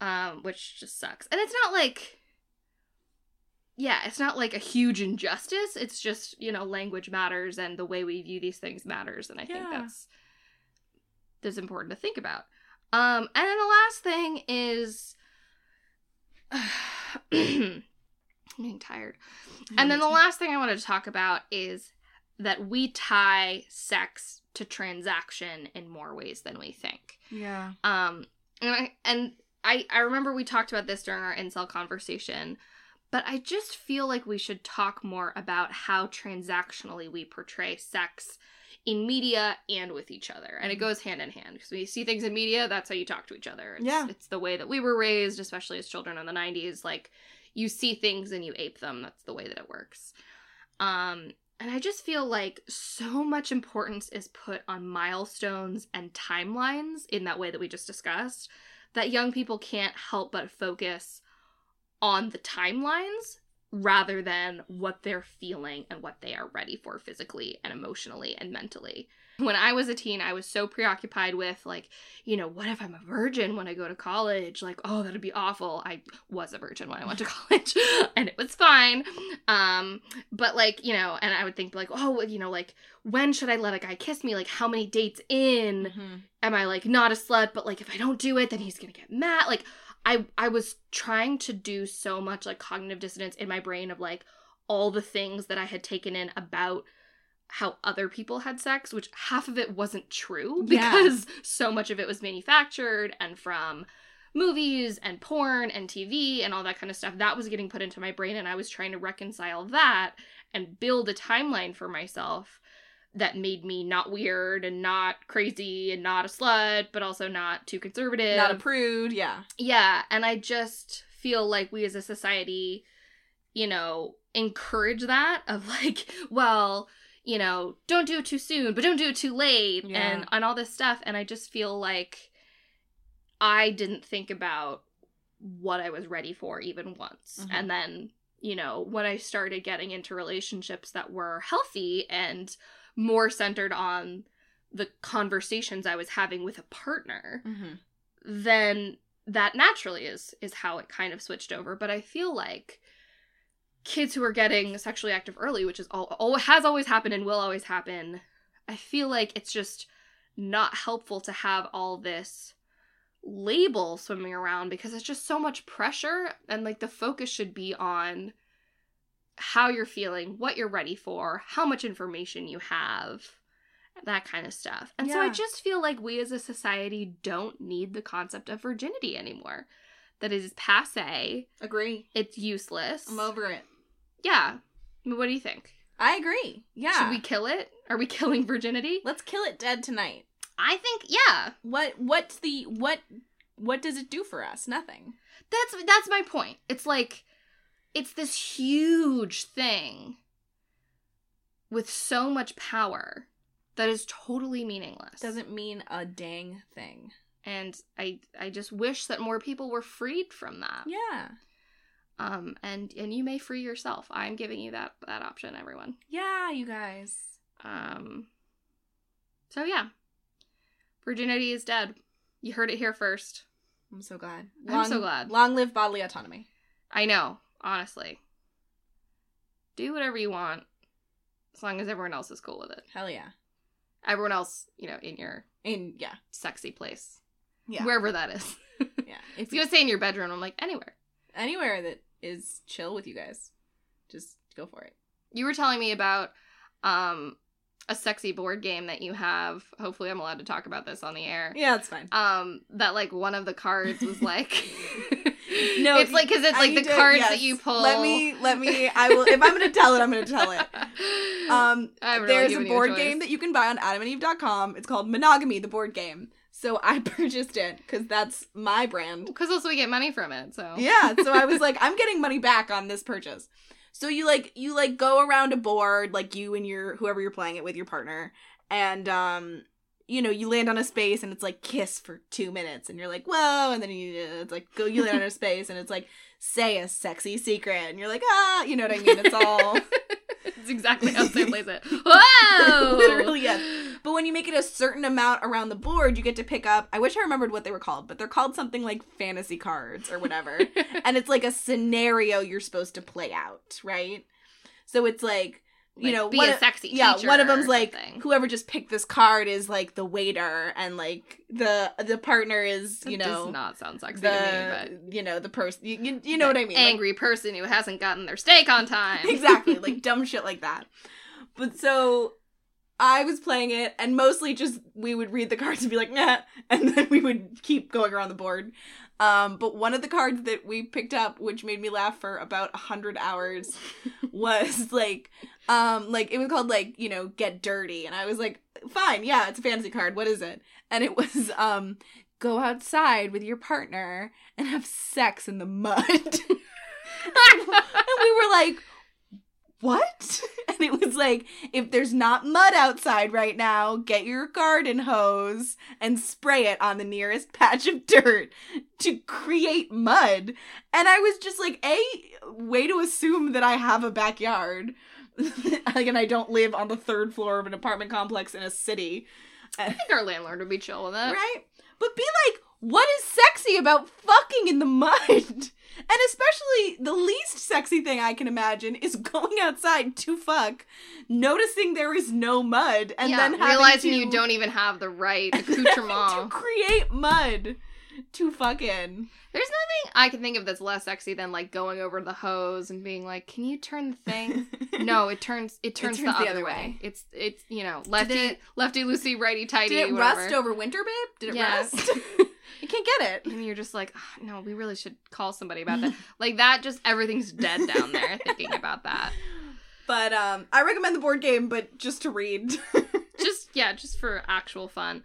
um which just sucks. And it's not like yeah it's not like a huge injustice it's just you know language matters and the way we view these things matters and i think that's that's important to think about. Um and then the last thing is I'm getting tired. And then the last thing I wanted to talk about is that we tie sex to transaction in more ways than we think.
yeah.
Um, and I and I I remember we talked about this during our incel conversation, but I just feel like we should talk more about how transactionally we portray sex in media and with each other, and it goes hand in hand because you see things in media, that's how you talk to each other. It's,
Yeah.
it's the way that we were raised, especially as children in the '90s. Like you see things and you ape them. That's the way that it works. Um, and I just feel like so much importance is put on milestones and timelines in that way that we just discussed that young people can't help but focus on the timelines rather than what they're feeling and what they are ready for physically and emotionally and mentally. When I was a teen, I was so preoccupied with, like, you know, what if I'm a virgin when I go to college? Like, oh, that'd be awful. I was a virgin when I went to college and it was fine. Um, but like, you know, and I would think, like, oh, you know, like, when should I let a guy kiss me? Like, how many dates in?
Mhm.
am I like not a slut, but like if I don't do it, then he's gonna get mad. Like I I was trying to do so much like cognitive dissonance in my brain of like all the things that I had taken in about how other people had sex, which half of it wasn't true
Yeah.
because so much of it was manufactured and from movies and porn and TV and all that kind of stuff. That was getting put into my brain and I was trying to reconcile that and build a timeline for myself that made me not weird and not crazy and not a slut, but also not too conservative.
Not a prude. Yeah.
yeah, and I just feel like we as a society, you know, encourage that of like, well, you know, don't do it too soon, but don't do it too late
Yeah.
and and all this stuff and I just feel like I didn't think about what I was ready for even once.
Mhm.
And then, you know, when I started getting into relationships that were healthy and more centered on the conversations I was having with a partner,
Mm-hmm.
then that naturally is is how it kind of switched over. But I feel like kids who are getting sexually active early, which is all, all has always happened and will always happen, I feel like it's just not helpful to have all this label swimming around because it's just so much pressure and like the focus should be on how you're feeling, what you're ready for, how much information you have, that kind of stuff. And so I just feel like we as a society don't need the concept of virginity anymore. That is passe.
Agree.
It's useless.
I'm over it.
Yeah. What do you think?
I agree. Yeah.
Should we kill it? Are we killing virginity?
Let's kill it dead tonight.
I think yeah.
What what's the what what does it do for us? Nothing.
That's that's my point. It's like it's this huge thing with so much power that is totally meaningless.
Doesn't mean a dang thing.
and I I just wish that more people were freed from that.
Yeah.
Um and and you may free yourself. I'm giving you that that option everyone.
Yeah, you guys.
Um So yeah. Virginity is dead. You heard it here first.
I'm so glad.
I'm so glad.
Long live bodily autonomy.
I know, honestly. Do whatever you want as long as everyone else is cool with it.
Hell yeah.
Everyone else, you know, in your
in yeah.
sexy place.
Yeah.
Wherever that is.
yeah. If
was gonna say in your bedroom, I'm like, anywhere.
anywhere that is chill with you guys, just go for it.
You were telling me about um a sexy board game that you have. Hopefully I'm allowed to talk about this on the air.
Yeah, it's fine.
Um that like one of the cards was like
No,
it's like cuz it's like the
to-
cards
yes.
that you pull.
Let me let me I will if I'm gonna tell it, I'm gonna tell it. Um
really
there's a board game that you can buy on adamandeve.com. It's called Monogamy, the board game. So I purchased it because that's my brand.
Cuz also we get money from it. So
Yeah, so I was like, I'm getting money back on this purchase. So you like you like go around a board, like you and your whoever you're playing it with, your partner, and um, you know, you land on a space and it's like kiss for two minutes, and you're like, whoa, and then you it's like go you land on a space and it's like say a sexy secret, and you're like ah, you know what I mean? It's all
It's exactly how Sam plays it. Whoa!
Literally, yes. But when you make it a certain amount around the board, you get to pick up. I wish I remembered what they were called, but they're called something like fantasy cards or whatever. and it's like a scenario you're supposed to play out, right? So it's like, you know,
be
one
a sexy
yeah, one of them's like
something.
whoever just picked this card is like the waiter, and like the the partner is
That
you
does
know
not sound sexy
the
to me, but
you know the person you, you, you know what I mean? Like,
Angry person who hasn't gotten their steak on time.
exactly like dumb shit like that but so i was playing it and mostly just we would read the cards and be like nah and then we would keep going around the board um but one of the cards that we picked up which made me laugh for about a hundred hours was like um like it was called like you know get dirty. And i was like fine yeah it's a fantasy card. What is it? And it was um go outside with your partner and have sex in the mud. And we were like, what? And it was like, if there's not mud outside right now, get your garden hose and spray it on the nearest patch of dirt to create mud. And I was just like, A, way to assume that I have a backyard. like, and I don't live on the third floor of an apartment complex in a city.
I think our landlord would be chill with that.
Right? But be like, what is sexy about fucking in the mud? And especially the least sexy thing I can imagine is going outside to fuck, noticing there is no mud, and
yeah,
then having
realizing
to,
you don't even have the right
having to create mud to fuck in.
There's nothing I can think of that's less sexy than like going over the hose and being like, "Can you turn the thing?" no, it turns it turns,
turns
the,
the
other
other
way.
way.
It's it's you know lefty
it-
lefty loosey righty tighty.
Did it
whatever.
rust over winter, babe? Did it
Yeah.
rust? I can't get it.
And you're just like, "Ah, no, we really should call somebody about that. like that, just everything's dead down there thinking about that.
But um, I recommend the board game, but just to read.
Just yeah, just for actual fun.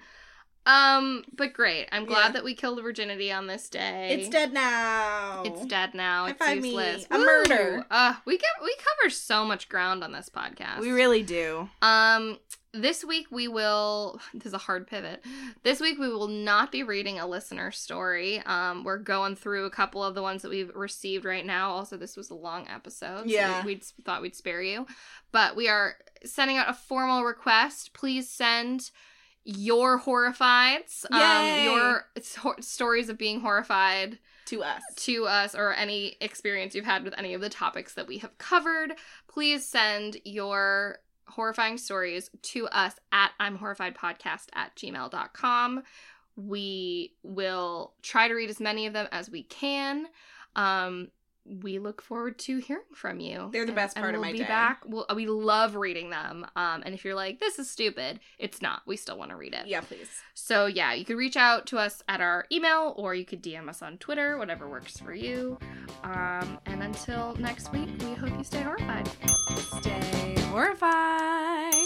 Um, but great. I'm glad
Yeah.
that we killed the virginity on this day.
it's dead now.
It's dead now.
High
It's
five me.
useless.
A
Woo!
murder.
Uh, we get we cover so much ground on this podcast.
We really do.
Um, this week we will. This is a hard pivot. This week we will not be reading a listener story. Um, we're going through a couple of the ones that we've received right now. Also, this was a long episode. so
Yeah.
we, we thought we'd spare you, but we are sending out a formal request. Please send your horrifieds, um, your stories of being horrified
To us.
to us or any experience you've had with any of the topics that we have covered, please send your horrifying stories to us at I'm horrified podcast at gmail.com. We will try to read as many of them as we can. Um, we look forward to hearing from you.
They're the
And-
best
and
part of
we'll
my
be
day.
back. We'll, we love reading them. Um, and if you're like, this is stupid, it's not. We still want to read it.
Yeah, please.
So yeah, you could reach out to us at our email or you could DM us on Twitter, whatever works for you. Um, and until next week, we hope you stay horrified.
Stay horrified.